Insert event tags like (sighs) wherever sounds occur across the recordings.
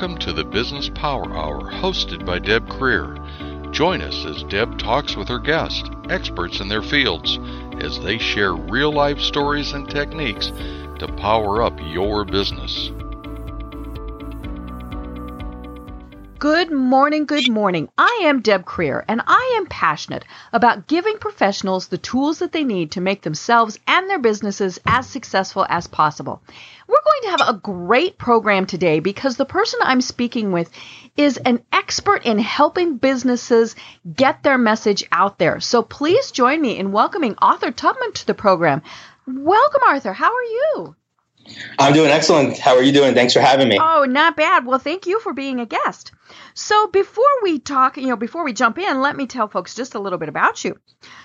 Welcome to the Business Power Hour hosted by Deb Creer. Join us as Deb talks with her guests, experts in their fields, as they share real life stories and techniques to power up your business. Good morning, good morning. I am Deb Creer, and I am passionate about giving professionals the tools that they need to make themselves and their businesses as successful as possible. We're going to have a great program today because the person I'm speaking with is an expert in helping businesses get their message out there. So please join me in welcoming Arthur Tubman to the program. Welcome, Arthur. How are you? I'm doing excellent. How are you doing? Thanks for having me. Oh, not bad. Well, thank you for being a guest. So, before we talk, you know, before we jump in, let me tell folks just a little bit about you.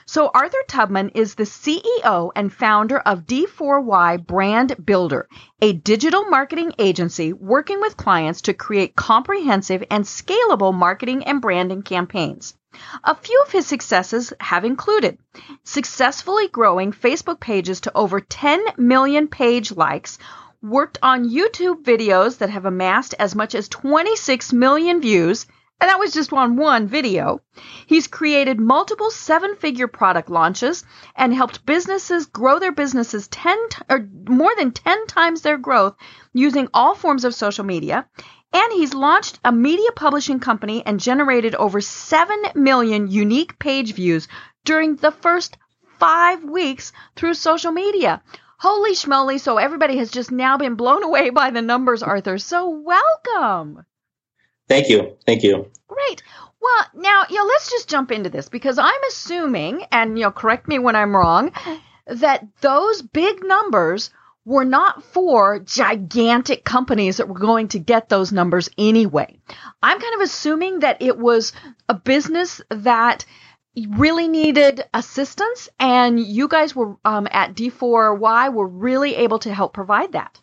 So, Arthur Tubman is the CEO and founder of D4Y Brand Builder, a digital marketing agency working with clients to create comprehensive and scalable marketing and branding campaigns. A few of his successes have included successfully growing Facebook pages to over 10 million page likes, worked on YouTube videos that have amassed as much as 26 million views, and that was just on one video. He's created multiple seven figure product launches and helped businesses grow their businesses 10 t- or more than 10 times their growth using all forms of social media. And he's launched a media publishing company and generated over 7 million unique page views during the first five weeks through social media. Holy schmoly. So everybody has just now been blown away by the numbers, Arthur. So welcome. Thank you. Thank you. Great. Well, now, you know, let's just jump into this because I'm assuming, and, you know, correct me when I'm wrong, that those big numbers were not for gigantic companies that were going to get those numbers anyway. I'm kind of assuming that it was a business that really needed assistance, and you guys were um, at D4Y were really able to help provide that.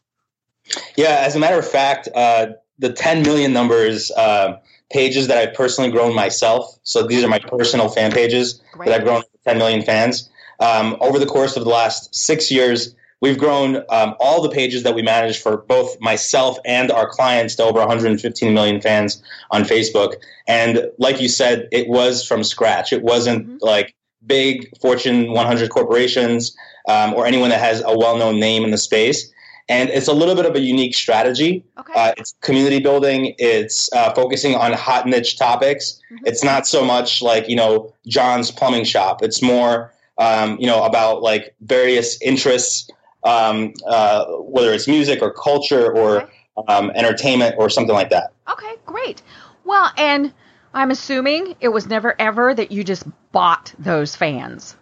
Yeah, as a matter of fact, uh, the 10 million numbers uh, pages that I've personally grown myself. So these are my personal fan pages Great. that I've grown 10 million fans. Um, over the course of the last six years, We've grown um, all the pages that we manage for both myself and our clients to over 115 million fans on Facebook. And like you said, it was from scratch. It wasn't mm-hmm. like big Fortune 100 corporations um, or anyone that has a well known name in the space. And it's a little bit of a unique strategy. Okay. Uh, it's community building. It's uh, focusing on hot niche topics. Mm-hmm. It's not so much like you know John's plumbing shop. It's more um, you know about like various interests um, uh, whether it's music or culture or okay. um, entertainment or something like that. Okay, great. Well, and I'm assuming it was never ever that you just bought those fans.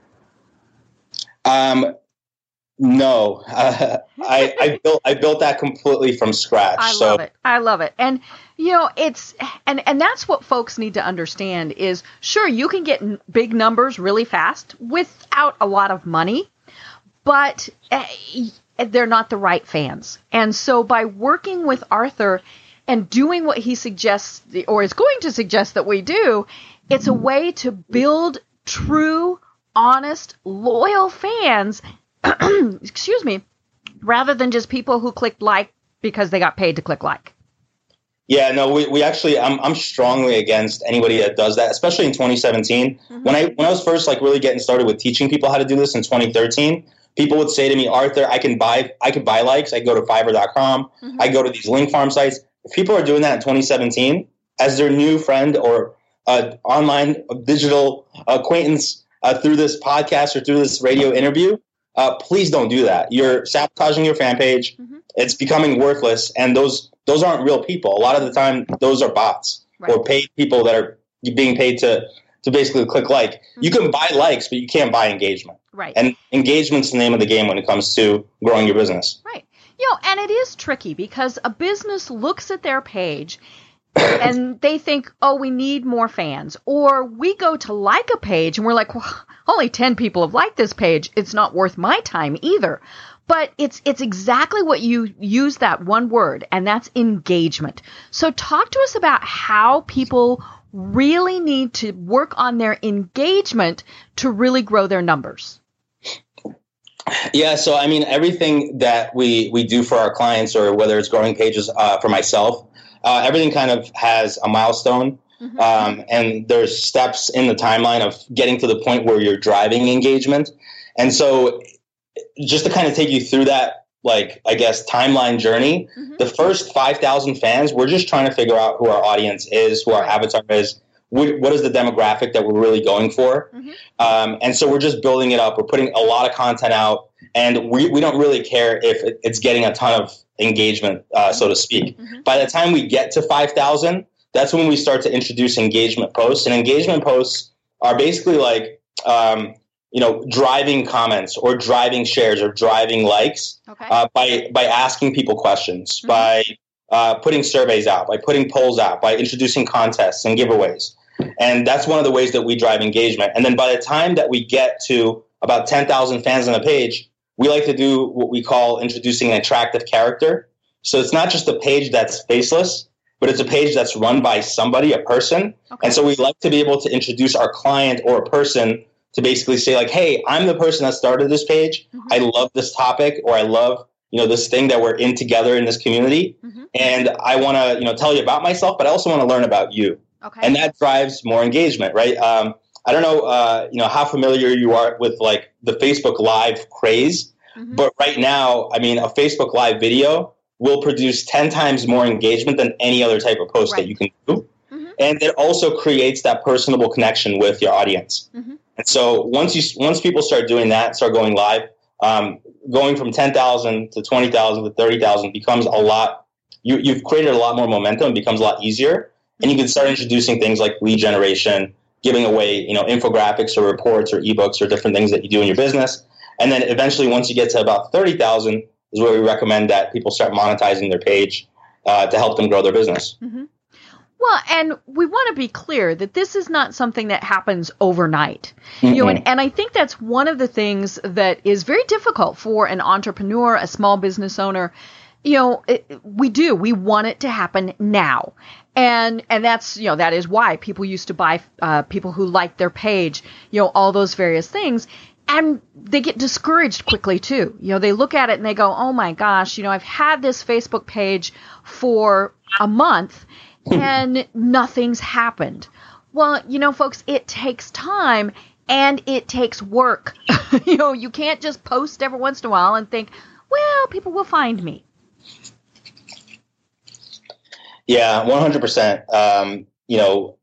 Um, no, uh, (laughs) I, I built I built that completely from scratch. I so. love it. I love it, and you know it's and and that's what folks need to understand is sure you can get big numbers really fast without a lot of money but uh, they're not the right fans. And so by working with Arthur and doing what he suggests or is going to suggest that we do, it's a way to build true, honest, loyal fans, (clears throat) excuse me, rather than just people who clicked like because they got paid to click like. Yeah, no, we, we actually I'm I'm strongly against anybody that does that, especially in 2017. Mm-hmm. When I when I was first like really getting started with teaching people how to do this in 2013, people would say to me, Arthur, I can buy I can buy likes. I go to Fiverr.com. Mm-hmm. I go to these link farm sites. If people are doing that in 2017 as their new friend or uh, online digital acquaintance uh, through this podcast or through this radio interview, uh, please don't do that. You're sabotaging your fan page. Mm-hmm. It's becoming worthless, and those those aren't real people. A lot of the time, those are bots right. or paid people that are being paid to to basically click like. Mm-hmm. You can buy likes, but you can't buy engagement. Right. And engagement's the name of the game when it comes to growing your business. Right. You know, and it is tricky because a business looks at their page (laughs) and they think, oh, we need more fans. Or we go to like a page and we're like, well, only 10 people have liked this page. It's not worth my time either. But it's it's exactly what you use that one word, and that's engagement. So talk to us about how people really need to work on their engagement to really grow their numbers. Yeah, so I mean, everything that we we do for our clients, or whether it's growing pages uh, for myself, uh, everything kind of has a milestone. Mm-hmm. Um, and there's steps in the timeline of getting to the point where you're driving engagement. And so, just to kind of take you through that, like, I guess, timeline journey, mm-hmm. the first 5,000 fans, we're just trying to figure out who our audience is, who our avatar is, what is the demographic that we're really going for. Mm-hmm. Um, and so, we're just building it up. We're putting a lot of content out, and we, we don't really care if it's getting a ton of engagement, uh, so to speak. Mm-hmm. By the time we get to 5,000, that's when we start to introduce engagement posts. And engagement posts are basically like, um, you know, driving comments or driving shares or driving likes okay. uh, by by asking people questions, mm-hmm. by uh, putting surveys out, by putting polls out, by introducing contests and giveaways. And that's one of the ways that we drive engagement. And then by the time that we get to about 10,000 fans on a page, we like to do what we call introducing an attractive character. So it's not just a page that's faceless, but it's a page that's run by somebody, a person. Okay. And so we like to be able to introduce our client or a person to basically say like, "Hey, I'm the person that started this page. Mm-hmm. I love this topic, or I love you know this thing that we're in together in this community, mm-hmm. and I want to you know tell you about myself, but I also want to learn about you." Okay. And that drives more engagement, right? Um, I don't know, uh, you know, how familiar you are with like the Facebook Live craze, mm-hmm. but right now, I mean, a Facebook Live video will produce 10 times more engagement than any other type of post right. that you can do. Mm-hmm. And it also creates that personable connection with your audience. And so once you once people start doing that, start going live, um, going from 10,000 to 20,000 to 30,000 becomes a lot. You, you've created a lot more momentum. It becomes a lot easier, and you can start introducing things like lead generation, giving away you know infographics or reports or ebooks or different things that you do in your business. And then eventually, once you get to about 30,000, is where we recommend that people start monetizing their page uh, to help them grow their business. Mm-hmm. Well, and we want to be clear that this is not something that happens overnight. Mm-hmm. You know, and, and I think that's one of the things that is very difficult for an entrepreneur, a small business owner. You know, it, we do. We want it to happen now. And and that's you know that is why people used to buy uh, people who liked their page, you know, all those various things and they get discouraged quickly too. You know, they look at it and they go, "Oh my gosh, you know, I've had this Facebook page for a month and nothing's happened." Well, you know, folks, it takes time and it takes work. (laughs) you know, you can't just post every once in a while and think, "Well, people will find me." Yeah, 100%. Um, you know,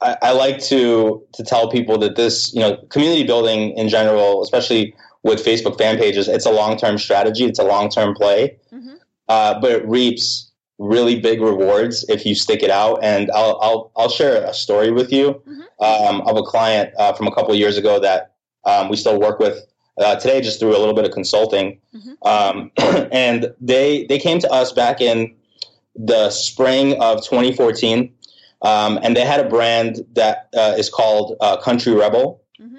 I, I, like to to tell people that this, you know, community building in general, especially with Facebook fan pages, it's a long term strategy. It's a long term play, mm-hmm. uh, but it reaps really big rewards if you stick it out. And I'll I'll, I'll share a story with you mm-hmm. um, of a client uh, from a couple years ago that um, we still work with uh, today, just through a little bit of consulting. Mm-hmm. Um, (clears throat) and they they came to us back in the spring of 2014 um, and they had a brand that uh, is called uh, Country Rebel. Mm-hmm.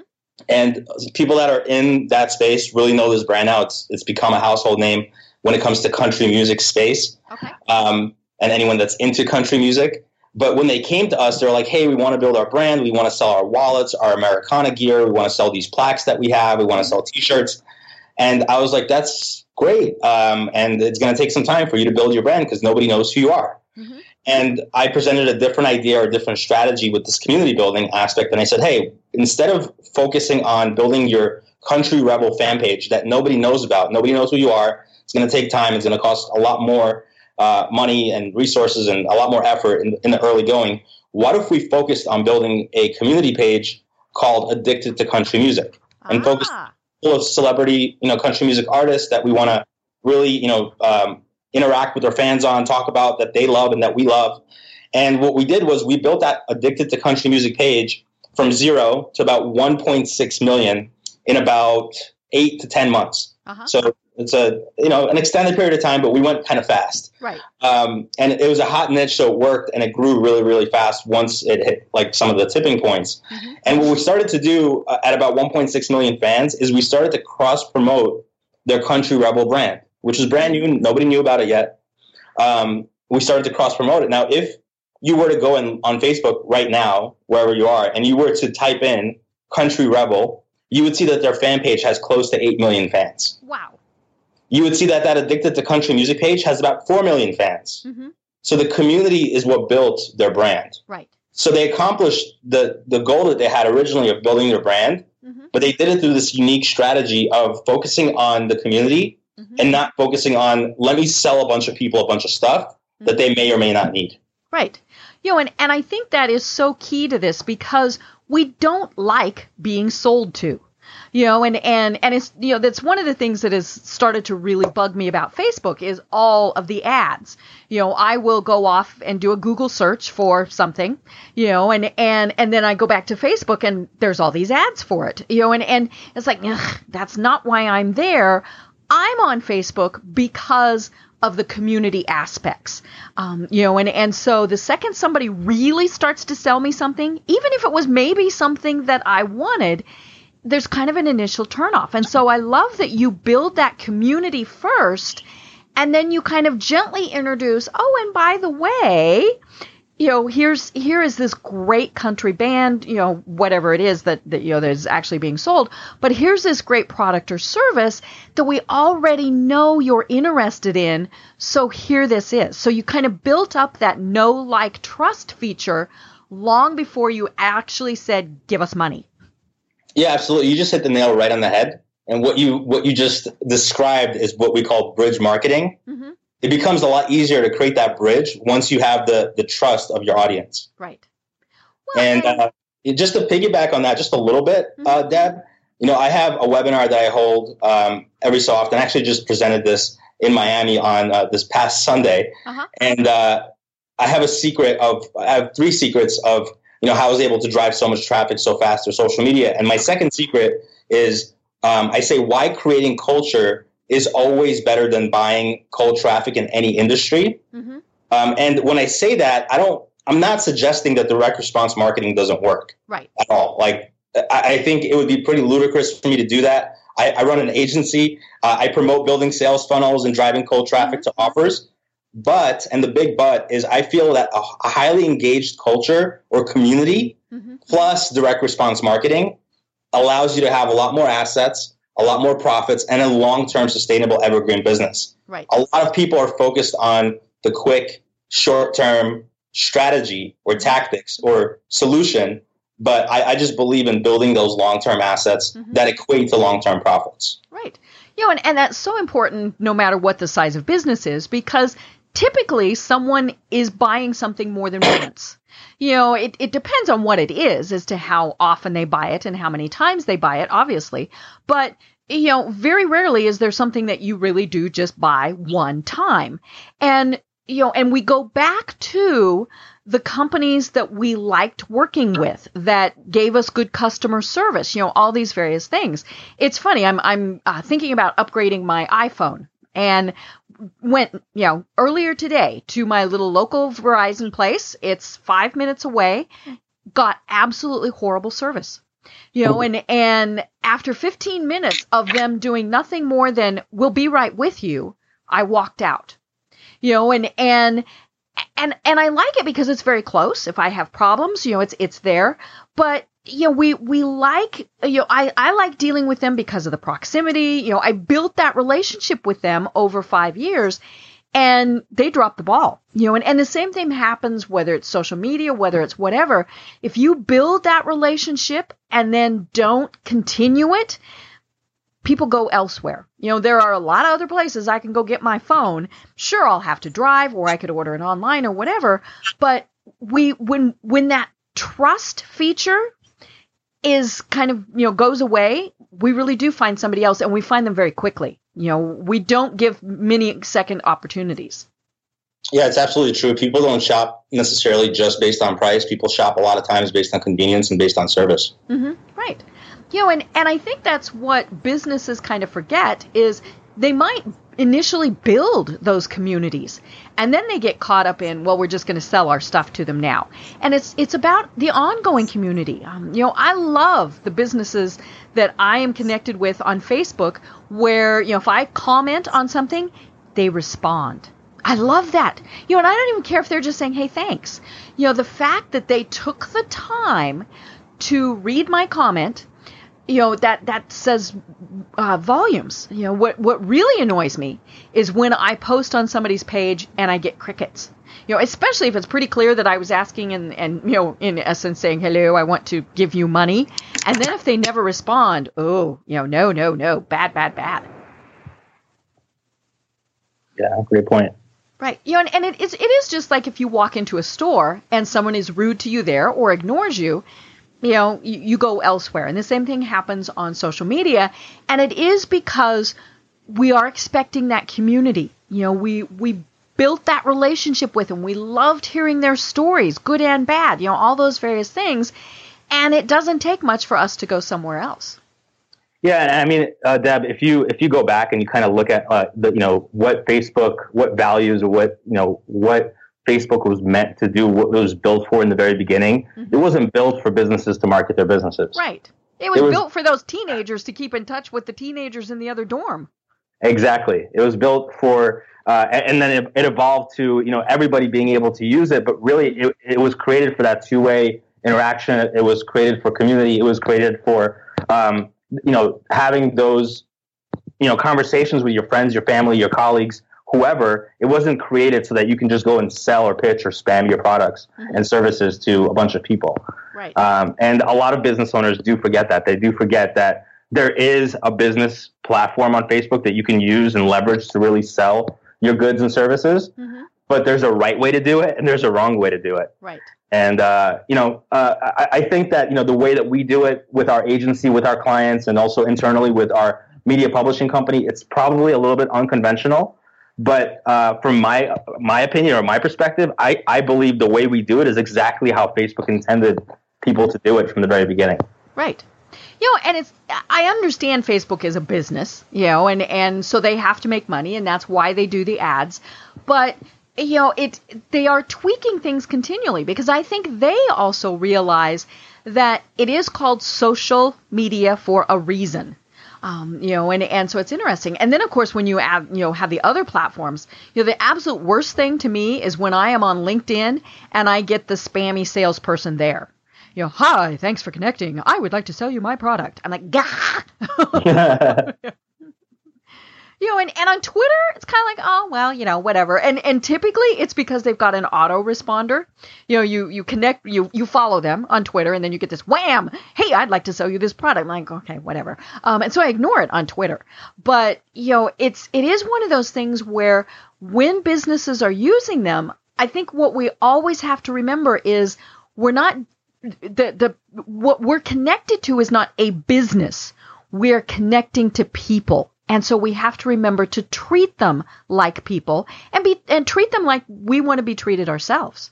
And people that are in that space really know this brand now. It's, it's become a household name when it comes to country music space. Okay. Um, and anyone that's into country music. But when they came to us, they're like, hey, we want to build our brand. We want to sell our wallets, our Americana gear. We want to sell these plaques that we have. We want to sell t shirts. And I was like, that's great. Um, and it's going to take some time for you to build your brand because nobody knows who you are. Mm-hmm. And I presented a different idea or a different strategy with this community building aspect. And I said, hey, instead of focusing on building your country rebel fan page that nobody knows about, nobody knows who you are, it's going to take time, it's going to cost a lot more uh, money and resources and a lot more effort in, in the early going. What if we focused on building a community page called Addicted to Country Music and ah. focused full of celebrity, you know, country music artists that we want to really, you know, um, interact with our fans on, talk about that they love and that we love. And what we did was we built that Addicted to Country Music page from zero to about 1.6 million in about eight to 10 months. Uh-huh. So it's a you know an extended period of time, but we went kind of fast. Right. Um, and it was a hot niche, so it worked, and it grew really really fast once it hit like some of the tipping points. Mm-hmm. And what we started to do uh, at about 1.6 million fans is we started to cross promote their country rebel brand which is brand new. Nobody knew about it yet. Um, we started to cross promote it. Now, if you were to go in on Facebook right now, wherever you are, and you were to type in Country Rebel, you would see that their fan page has close to 8 million fans. Wow. You would see that that Addicted to Country Music page has about 4 million fans. Mm-hmm. So the community is what built their brand. Right. So they accomplished the the goal that they had originally of building their brand, mm-hmm. but they did it through this unique strategy of focusing on the community mm-hmm. and not focusing on let me sell a bunch of people a bunch of stuff mm-hmm. that they may or may not need. Right. You know, and, and I think that is so key to this because we don't like being sold to you know and and and it's you know that's one of the things that has started to really bug me about facebook is all of the ads you know i will go off and do a google search for something you know and and and then i go back to facebook and there's all these ads for it you know and and it's like ugh, that's not why i'm there i'm on facebook because of the community aspects. Um, you know, and, and so the second somebody really starts to sell me something, even if it was maybe something that I wanted, there's kind of an initial turnoff. And so I love that you build that community first and then you kind of gently introduce, oh, and by the way, you know, here's here is this great country band, you know, whatever it is that, that you know that is actually being sold, but here's this great product or service that we already know you're interested in, so here this is. So you kind of built up that know like trust feature long before you actually said give us money. Yeah, absolutely. You just hit the nail right on the head. And what you what you just described is what we call bridge marketing. Mm-hmm. It becomes a lot easier to create that bridge once you have the the trust of your audience. Right. Well, and uh, just to piggyback on that just a little bit, mm-hmm. uh, Deb, you know, I have a webinar that I hold um, every so often. I actually just presented this in Miami on uh, this past Sunday, uh-huh. and uh, I have a secret of I have three secrets of you know how I was able to drive so much traffic so fast through social media. And my second secret is um, I say why creating culture is always better than buying cold traffic in any industry. Mm-hmm. Um, and when I say that, I don't. I'm not suggesting that direct response marketing doesn't work. Right. At all. Like I, I think it would be pretty ludicrous for me to do that. I, I run an agency. Uh, I promote building sales funnels and driving cold traffic mm-hmm. to offers. But, and the big but is I feel that a, a highly engaged culture or community mm-hmm. plus direct response marketing allows you to have a lot more assets, a lot more profits, and a long term sustainable evergreen business. Right. A lot of people are focused on the quick, short term strategy or tactics or solution. But I, I just believe in building those long term assets mm-hmm. that equate to long term profits. Right. You know, and, and that's so important no matter what the size of business is because typically someone is buying something more than once. (coughs) You know, it, it depends on what it is as to how often they buy it and how many times they buy it, obviously. But, you know, very rarely is there something that you really do just buy one time. And, you know, and we go back to the companies that we liked working with that gave us good customer service, you know, all these various things. It's funny, I'm, I'm uh, thinking about upgrading my iPhone and went, you know, earlier today to my little local Verizon place. It's five minutes away. Got absolutely horrible service. You know, and and after 15 minutes of them doing nothing more than "We'll be right with you," I walked out. You know, and and and and I like it because it's very close. If I have problems, you know, it's it's there. But you know, we we like you know, I I like dealing with them because of the proximity. You know, I built that relationship with them over five years, and they drop the ball. You know, and, and the same thing happens whether it's social media, whether it's whatever. If you build that relationship and then don't continue it, people go elsewhere. You know, there are a lot of other places I can go get my phone. Sure, I'll have to drive or I could order it online or whatever, but we when when that trust feature is kind of, you know, goes away, we really do find somebody else and we find them very quickly. You know, we don't give many second opportunities. Yeah, it's absolutely true. People don't shop necessarily just based on price. People shop a lot of times based on convenience and based on service. Mm-hmm. Right. You know, and, and I think that's what businesses kind of forget is they might initially build those communities. And then they get caught up in well we're just going to sell our stuff to them now. And it's it's about the ongoing community. Um, you know i love the businesses that i am connected with on facebook where you know if i comment on something they respond. I love that. You know and i don't even care if they're just saying hey thanks. You know the fact that they took the time to read my comment you know that that says uh, volumes. You know what what really annoys me is when I post on somebody's page and I get crickets. You know, especially if it's pretty clear that I was asking and and you know in essence saying hello, I want to give you money, and then if they never respond, oh, you know, no, no, no, bad, bad, bad. Yeah, great point. Right. You know, and, and it is it is just like if you walk into a store and someone is rude to you there or ignores you, you know, you, you go elsewhere. And the same thing happens on social media. And it is because we are expecting that community. You know, we we built that relationship with them. We loved hearing their stories, good and bad, you know, all those various things. And it doesn't take much for us to go somewhere else. Yeah, and I mean, uh, Deb, if you if you go back and you kind of look at uh, the you know what Facebook, what values, what you know what Facebook was meant to do, what it was built for in the very beginning, mm-hmm. it wasn't built for businesses to market their businesses. Right. It was, it was built for those teenagers to keep in touch with the teenagers in the other dorm. Exactly. It was built for, uh, and then it, it, evolved to you know everybody being able to use it. But really, it, it was created for that two way interaction. It was created for community. It was created for um, you know, having those, you know, conversations with your friends, your family, your colleagues, whoever, it wasn't created so that you can just go and sell or pitch or spam your products mm-hmm. and services to a bunch of people. Right. Um, and a lot of business owners do forget that. They do forget that there is a business platform on Facebook that you can use and leverage to really sell your goods and services. Mm-hmm. But there's a right way to do it and there's a wrong way to do it. Right. And uh, you know, uh, I, I, think that you know the way that we do it with our agency, with our clients, and also internally with our media publishing company, it's probably a little bit unconventional. But uh, from my my opinion or my perspective, I, I believe the way we do it is exactly how Facebook intended people to do it from the very beginning. Right. You know, and it's I understand Facebook is a business, you know, and and so they have to make money, and that's why they do the ads. But you know, it they are tweaking things continually because I think they also realize that it is called social media for a reason. Um, you know, and, and so it's interesting. And then, of course, when you add, you know, have the other platforms, you know, the absolute worst thing to me is when I am on LinkedIn and I get the spammy salesperson there. You know, hi, thanks for connecting. I would like to sell you my product. I'm like, gah. (laughs) (laughs) you know, and, and on Twitter, it's kind of like, oh, well, you know, whatever. And and typically it's because they've got an autoresponder. You know, you you connect, you you follow them on Twitter, and then you get this wham, hey, I'd like to sell you this product. I'm like, okay, whatever. Um, and so I ignore it on Twitter. But you know, it's it is one of those things where when businesses are using them, I think what we always have to remember is we're not the the what we're connected to is not a business. We're connecting to people and so we have to remember to treat them like people and be and treat them like we want to be treated ourselves.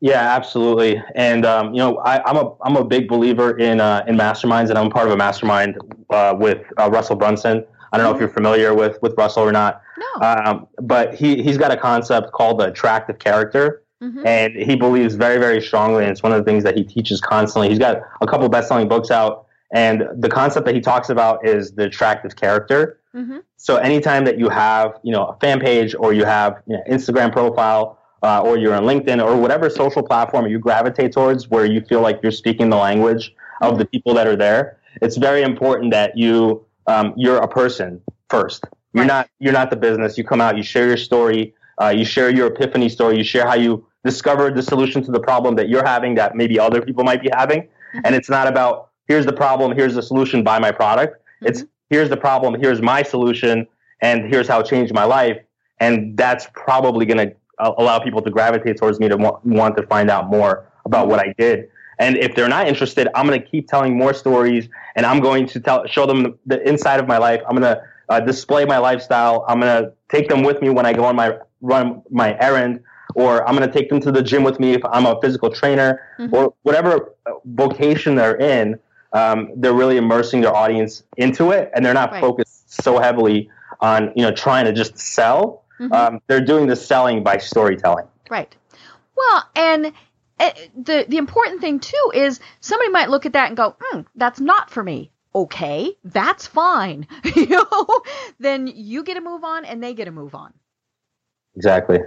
Yeah, absolutely. And um, you know, I, am a I'm a big believer in uh, in masterminds, and I'm part of a mastermind uh, with uh, Russell Brunson. I don't know if you're familiar with with Russell or not. No. Um, but he he's got a concept called the attractive character. Mm-hmm. And he believes very, very strongly, and it's one of the things that he teaches constantly. He's got a couple best-selling books out and the concept that he talks about is the attractive character. Mm-hmm. So anytime that you have, you know, a fan page or you have you know, Instagram profile uh, or you're on LinkedIn or whatever social platform you gravitate towards where you feel like you're speaking the language mm-hmm. of the people that are there, it's very important that you um, you're a person first. You're right. not you're not the business. You come out, you share your story, uh, you share your epiphany story, you share how you discovered the solution to the problem that you're having that maybe other people might be having. Mm-hmm. And it's not about here's the problem, here's the solution, buy my product. Mm-hmm. It's here's the problem, here's my solution, and here's how it changed my life. And that's probably going to allow people to gravitate towards me to want to find out more about what I did. And if they're not interested, I'm going to keep telling more stories, and I'm going to tell, show them the inside of my life. I'm going to uh, display my lifestyle. I'm going to take them with me when I go on my run my errand, or I'm going to take them to the gym with me if I'm a physical trainer, mm-hmm. or whatever vocation they're in um, they're really immersing their audience into it, and they're not right. focused so heavily on you know trying to just sell. Mm-hmm. Um, they're doing the selling by storytelling. Right. Well, and uh, the the important thing too is somebody might look at that and go, hmm, "That's not for me." Okay, that's fine. (laughs) you know, then you get to move on, and they get to move on. Exactly.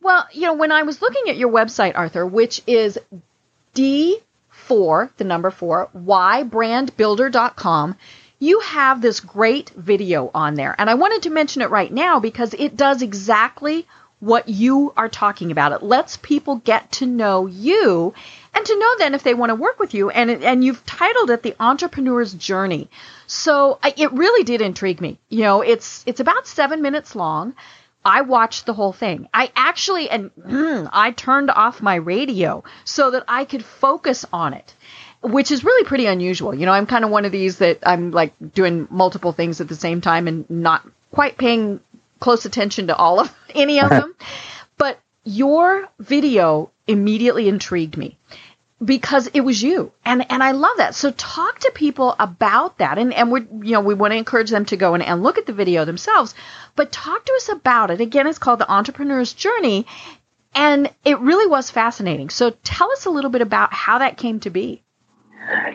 Well, you know, when I was looking at your website, Arthur, which is D four, the number four, ybrandbuilder.com, you have this great video on there. And I wanted to mention it right now because it does exactly what you are talking about. It lets people get to know you and to know then if they want to work with you. And and you've titled it the entrepreneur's journey. So it really did intrigue me. You know, it's it's about seven minutes long. I watched the whole thing. I actually and mm, I turned off my radio so that I could focus on it which is really pretty unusual. You know, I'm kind of one of these that I'm like doing multiple things at the same time and not quite paying close attention to all of (laughs) any of them. but your video immediately intrigued me because it was you and and I love that. So talk to people about that and and we you know we want to encourage them to go and, and look at the video themselves, but talk to us about it. Again, it's called the entrepreneur's journey and it really was fascinating. So tell us a little bit about how that came to be.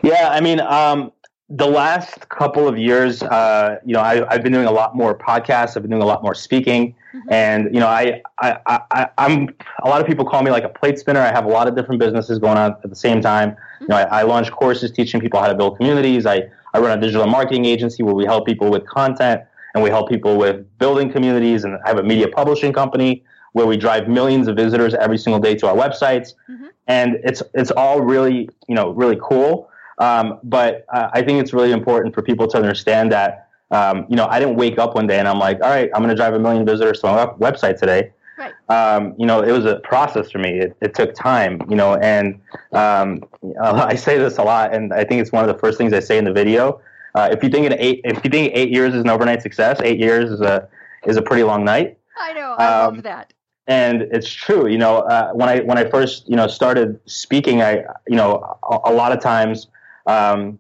Yeah, I mean, um, the last couple of years, uh, you know, I, have been doing a lot more podcasts. I've been doing a lot more speaking, mm-hmm. and you know, I, I, I, am a lot of people call me like a plate spinner. I have a lot of different businesses going on at the same time. Mm-hmm. You know, I, I launch courses teaching people how to build communities. I, I run a digital marketing agency where we help people with content and we help people with building communities. And I have a media publishing company where we drive millions of visitors every single day to our websites. Mm-hmm. And it's it's all really you know really cool. Um, but uh, I think it's really important for people to understand that, um, you know, I didn't wake up one day and I'm like, all right, I'm going to drive a million visitors to my website today. Right. Um, you know, it was a process for me. It, it took time, you know, and um, (laughs) I say this a lot, and I think it's one of the first things I say in the video. Uh, if you think in eight, if you think eight years is an overnight success, eight years is a is a pretty long night. I know. I love um, that and it's true you know uh, when i when i first you know started speaking i you know a, a lot of times um,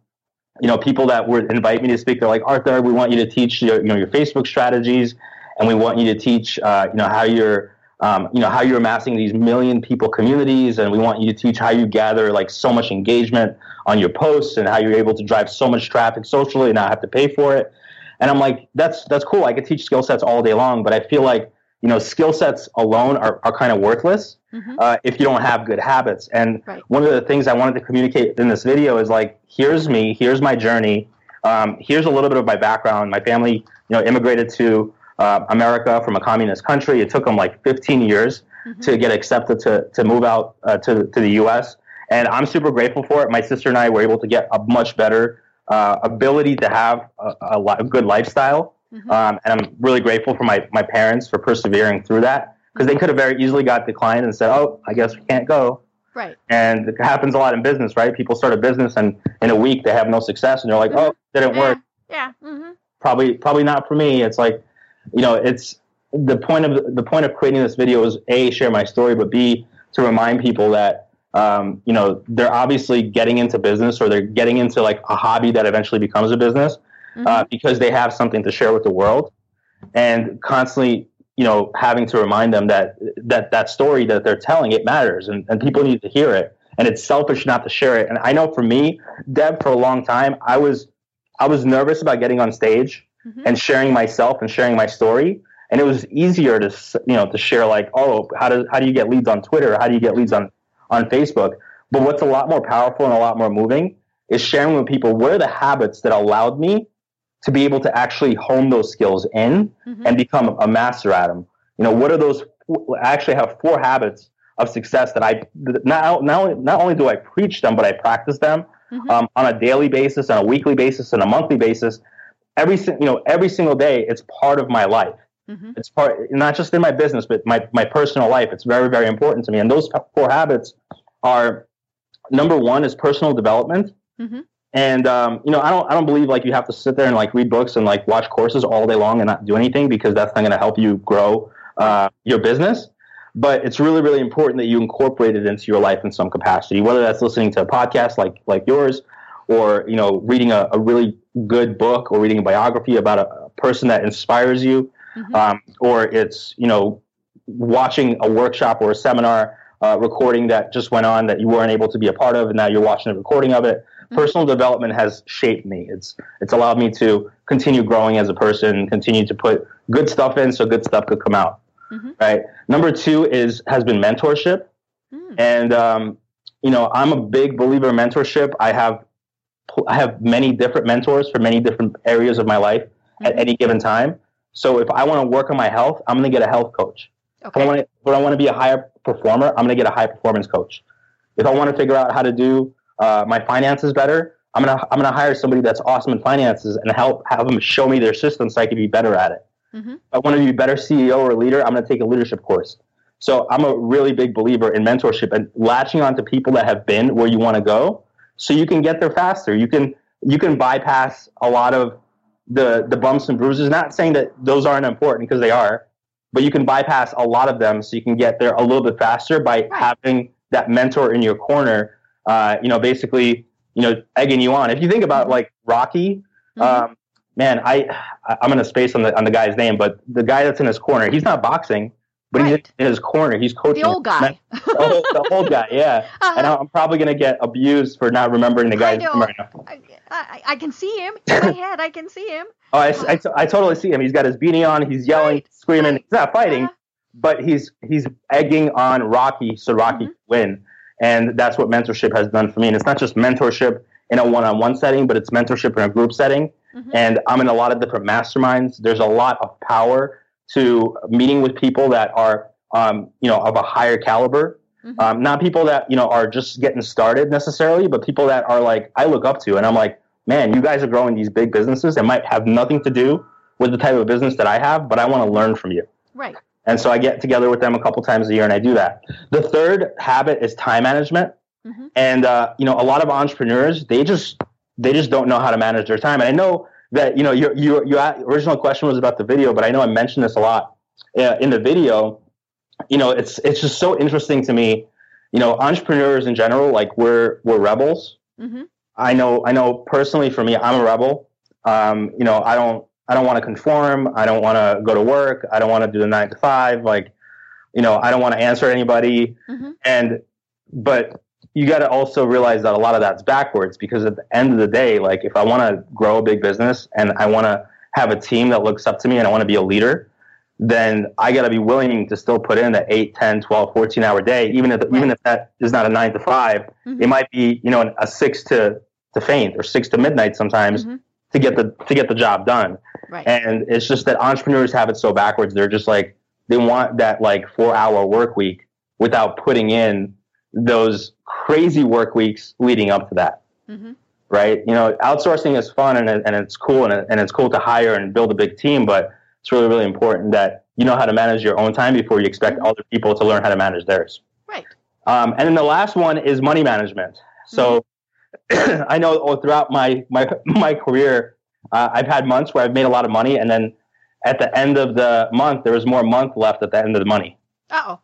you know, people that would invite me to speak, they're like, Arthur, we want you to teach your, you know, your Facebook strategies, and we want you to teach, uh, you know, how you're, um, you know, how you're amassing these million people communities, and we want you to teach how you gather like so much engagement on your posts, and how you're able to drive so much traffic socially and not have to pay for it. And I'm like, that's that's cool. I could teach skill sets all day long, but I feel like you know, skill sets alone are, are kind of worthless mm-hmm. uh, if you don't have good habits. And right. one of the things I wanted to communicate in this video is like, here's me, here's my journey, um, here's a little bit of my background. My family, you know, immigrated to uh, America from a communist country. It took them like 15 years mm-hmm. to get accepted to, to move out uh, to, to the U.S. And I'm super grateful for it. My sister and I were able to get a much better uh, ability to have a, a, a good lifestyle Mm-hmm. Um, and I'm really grateful for my, my parents for persevering through that because they could have very easily got declined and said, oh, I guess we can't go. Right. And it happens a lot in business, right? People start a business and in a week they have no success and they're like, mm-hmm. oh, didn't yeah. work. Yeah. Mm-hmm. Probably, probably not for me. It's like, you know, it's the point of the point of creating this video is a share my story, but b to remind people that um, you know they're obviously getting into business or they're getting into like a hobby that eventually becomes a business mm-hmm. uh, because they have something to share with the world, and constantly, you know, having to remind them that that that story that they're telling it matters, and, and people need to hear it, and it's selfish not to share it. And I know for me, Deb, for a long time, I was I was nervous about getting on stage mm-hmm. and sharing myself and sharing my story. And it was easier to you know to share like oh how does how do you get leads on Twitter how do you get leads on on Facebook but what's a lot more powerful and a lot more moving is sharing with people what are the habits that allowed me to be able to actually hone those skills in mm-hmm. and become a master at them. You know, what are those? I actually have four habits of success that I not not only, not only do I preach them, but I practice them mm-hmm. um, on a daily basis, on a weekly basis, and a monthly basis. Every you know every single day, it's part of my life. Mm-hmm. It's part not just in my business, but my my personal life. It's very very important to me. And those four habits are number one is personal development. Mm-hmm. And um, you know, I don't I don't believe like you have to sit there and like read books and like watch courses all day long and not do anything because that's not going to help you grow uh, your business. But it's really really important that you incorporate it into your life in some capacity, whether that's listening to a podcast like like yours, or you know, reading a, a really good book or reading a biography about a, a person that inspires you, mm-hmm. um, or it's you know, watching a workshop or a seminar uh, recording that just went on that you weren't able to be a part of, and now you're watching a recording of it personal development has shaped me. It's it's allowed me to continue growing as a person, continue to put good stuff in so good stuff could come out. Mm-hmm. Right. Number two is has been mentorship, mm. and um, you know, I'm a big believer in mentorship. I have I have many different mentors for many different areas of my life mm-hmm. at any given time. So if I want to work on my health, I'm going to get a health coach. Okay. If I want to, if I want to be a higher performer, I'm going to get a high performance coach. If I want to figure out how to do uh, my finances better, I'm gonna I'm gonna hire somebody that's awesome in finances and help have them show me their system so I can be better at it. Mm-hmm. If I want to be a better CEO or leader, I'm gonna take a leadership course. So I'm a really big believer in mentorship and latching on to people that have been where you want to go, so you can get there faster. You can you can bypass a lot of the the bumps and bruises. Not saying that those aren't important because they are, but you can bypass a lot of them so you can get there a little bit faster by having that mentor in your corner. Uh, you know, basically you know, egging you on. If you think about like Rocky, mm-hmm. um, man, I I'm gonna space on the on the guy's name, but the guy that's in his corner, he's not boxing, but right. he's in his corner. He's coaching the old guy. (laughs) the, old, the, old, guy, yeah. Uh-huh. And I'm probably gonna get abused for not remembering the guy's name right now. I, I, I, can see him in my (laughs) head. I can see him. Oh, I, I, I, totally see him. He's got his beanie on. He's yelling, right. screaming. He's not fighting, uh-huh. but he's he's egging on Rocky so Rocky mm-hmm. win. And that's what mentorship has done for me. And it's not just mentorship in a one-on-one setting, but it's mentorship in a group setting. Mm-hmm. And I'm in a lot of different masterminds. There's a lot of power to meeting with people that are, um, you know, of a higher caliber. Mm-hmm. Um, not people that you know are just getting started necessarily, but people that are like I look up to, and I'm like, man, you guys are growing these big businesses. It might have nothing to do with the type of business that I have, but I want to learn from you. Right. And so I get together with them a couple times a year, and I do that. The third habit is time management. Mm-hmm. And uh, you know, a lot of entrepreneurs they just they just don't know how to manage their time. And I know that you know your your your original question was about the video, but I know I mentioned this a lot uh, in the video. You know, it's it's just so interesting to me. You know, entrepreneurs in general, like we're we're rebels. Mm-hmm. I know I know personally for me, I'm a rebel. Um, you know, I don't I don't want to conform. I don't want to go to work. I don't want to do the nine to five. Like, you know, I don't want to answer anybody. Mm-hmm. And but you got to also realize that a lot of that's backwards because at the end of the day, like if I want to grow a big business and I want to have a team that looks up to me and I want to be a leader, then I got to be willing to still put in the 8, 10, 12, 14 hour day, even if, right. even if that is not a nine to 5 mm-hmm. it might be, you know, a six to, to faint or six to midnight sometimes mm-hmm. to get the, to get the job done. Right. And it's just that entrepreneurs have it so backwards. They're just like, they want that like four hour work week without putting in those crazy work weeks leading up to that. Mm-hmm. Right? You know, outsourcing is fun and, and it's cool and, and it's cool to hire and build a big team, but it's really, really important that you know how to manage your own time before you expect mm-hmm. other people to learn how to manage theirs. Right. Um, and then the last one is money management. So mm-hmm. (clears throat) I know throughout my, my, (laughs) my career, uh, I've had months where I've made a lot of money and then at the end of the month, there was more month left at the end of the money. oh.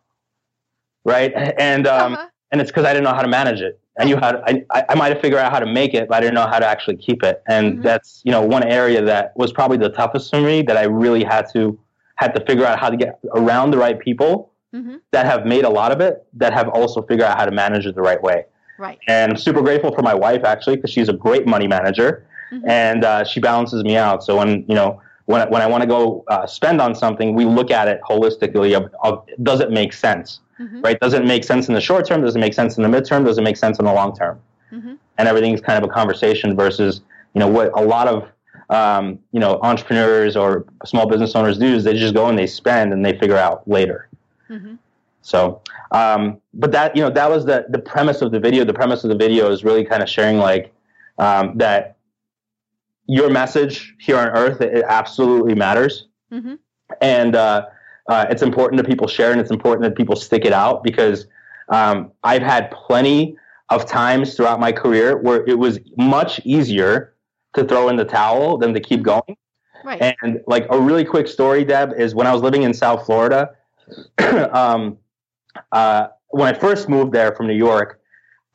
Right. And, um, uh-huh and it's because I didn't know how to manage it. I knew how to, I, I might have figured out how to make it, but I didn't know how to actually keep it. And mm-hmm. that's, you know, one area that was probably the toughest for me that I really had to, had to figure out how to get around the right people mm-hmm. that have made a lot of it, that have also figured out how to manage it the right way. Right. And I'm super grateful for my wife actually, because she's a great money manager mm-hmm. and uh, she balances me out. So when, you know, when, when I want to go uh, spend on something, we look at it holistically of, of does it make sense? mm-hmm. right? Does it make sense in the short term? Does it make sense in the midterm? Does it make sense in the long term? Mm-hmm. And everything's kind of a conversation versus, you know, what a lot of, um, you know, entrepreneurs or small business owners do is they just go and they spend and they figure out later. Mm-hmm. So, um, but that, you know, that was the, the premise of the video. The premise of the video is really kind of sharing like, um, that your message here on earth, it, absolutely matters. Mm-hmm. And, uh, uh, it's important that people share and it's important that people stick it out because um, I've had plenty of times throughout my career where it was much easier to throw in the towel than to keep going. Right. And like a really quick story, Deb, is when I was living in South Florida, (clears throat) um, uh, when I first moved there from New York,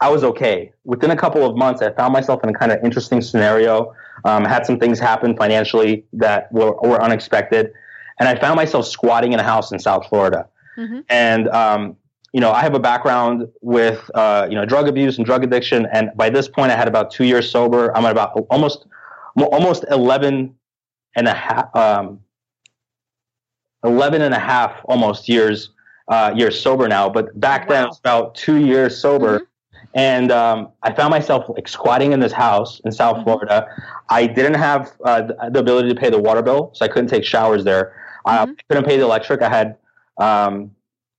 I was okay. Within a couple of months, I found myself in a kind of interesting scenario. Um, had some things happen financially that were, were unexpected and I found myself squatting in a house in South Florida. Mm-hmm. And um, you know, I have a background with uh, you know drug abuse and drug addiction, and by this point, I had about two years sober. I'm at about almost almost 11 and a half, um, 11 and a half almost years uh, years sober now. But back wow. then, it was about two years sober. Mm-hmm. And um, I found myself like squatting in this house in South mm-hmm. Florida. I didn't have uh, the ability to pay the water bill, so I couldn't take showers there. Mm-hmm. I couldn't pay the electric. I had, um,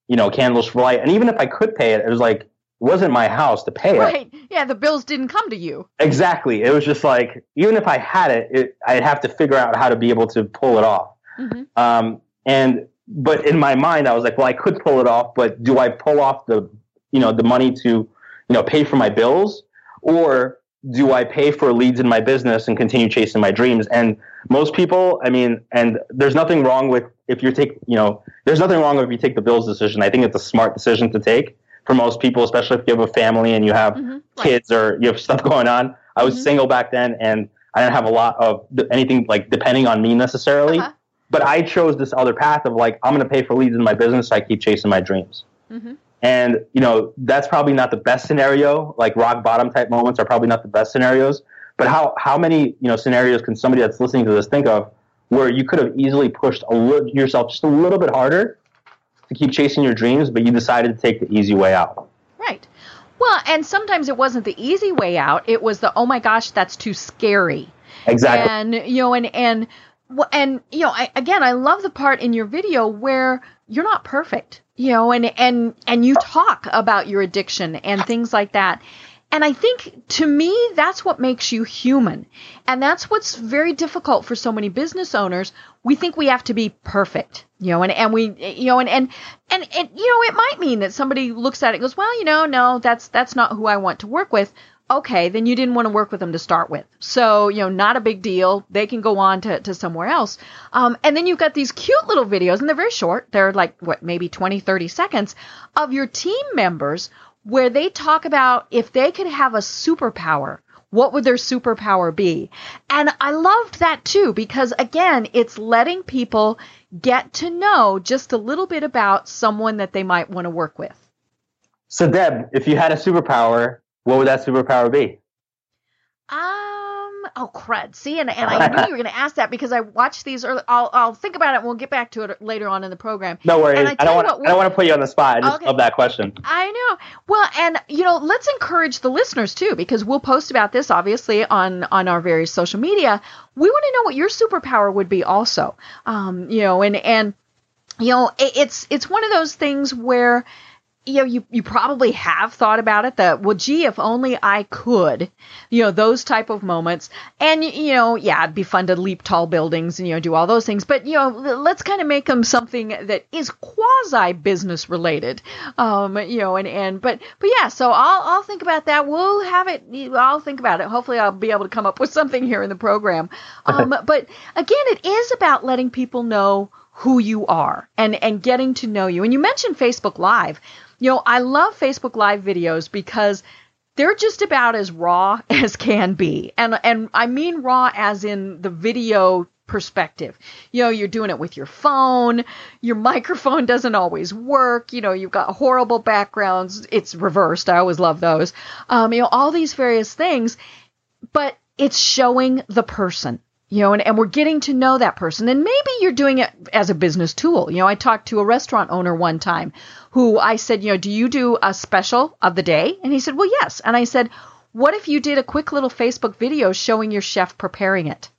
you know, candles for light, and even if I could pay it, it was like it wasn't my house to pay right. it. Right? Yeah, the bills didn't come to you. Exactly. It was just like even if I had it, it I'd have to figure out how to be able to pull it off. Mm-hmm. Um, and but in my mind, I was like, well, I could pull it off, but do I pull off the you know the money to you know, pay for my bills or do I pay for leads in my business and continue chasing my dreams? And most people, I mean, and there's nothing wrong with if you take, you know, there's nothing wrong if you take the bills decision. I think it's a smart decision to take for most people, especially if you have a family and you have mm-hmm, kids or you have stuff going on. I was mm-hmm. single back then and I didn't have a lot of anything like depending on me necessarily. Uh-huh. But I chose this other path of like, I'm going to pay for leads in my business. So I keep chasing my dreams. Mm-hmm. And, you know, that's probably not the best scenario. Like rock bottom type moments are probably not the best scenarios. But how, how many, you know, scenarios can somebody that's listening to this think of where you could have easily pushed a little, yourself just a little bit harder to keep chasing your dreams, but you decided to take the easy way out? Right. Well, and sometimes it wasn't the easy way out. It was the, oh my gosh, that's too scary. Exactly. And, you know, and, and, and, you know, I, again, I love the part in your video where you're not perfect you know and and and you talk about your addiction and things like that. And i think to me that's what makes you human. And that's what's very difficult for so many business owners. We think we have to be perfect you know and and we you know and and and, and you know it might mean that somebody looks at it goes well you know no that's that's not who i want to work with okay, then you didn't want to work with them to start with. So, you know, not a big deal. They can go on to, to somewhere else. Um, and then you've got these cute little videos, and they're very short. They're like, what, maybe 20, 30 seconds of your team members where they talk about if they could have a superpower, what would their superpower be? And I loved that too, because again, it's letting people get to know just a little bit about someone that they might want to work with. So, Deb, if you had a superpower, what would that superpower be? Um. Oh, crud. See, and, and I knew you were (laughs) going to ask that because I watched these early. I'll I'll think about it. and We'll get back to it later on in the program. No worries. I, I, don't want. I don't want to put you on the spot. I just okay. love that question. I know. Well, and you know, let's encourage the listeners too because we'll post about this obviously on on our various social media. We want to know what your superpower would be also. Um. You know, and and you know, it, it's it's one of those things where you know, you, you probably have thought about it that, well, gee, if only I could, you know, those type of moments. And, you know, yeah, it'd be fun to leap tall buildings and, you know, do all those things. But, you know, let's kind of make them something that is quasi business related. Um, you know, and, and, but, but yeah, so I'll, I'll think about that. We'll have it, I'll think about it. Hopefully I'll be able to come up with something here in the program. (laughs) Um, but again, it is about letting people know who you are and, and getting to know you. And you mentioned Facebook Live. You know, I love Facebook Live videos because they're just about as raw (laughs) as can be. And and I mean raw as in the video perspective. You know, you're doing it with your phone, your (laughs) microphone doesn't always work, you know, you've got horrible backgrounds, it's reversed. I always love those. Um, you know, all these various things, but it's showing the person you know, and, and we're getting to know that person. And maybe you're doing it as a business tool. You know, I talked to a restaurant owner one time who I said, you know, do you do a special of the day? And he said, well, yes. And I said, what if you did a quick little Facebook video showing your chef preparing it?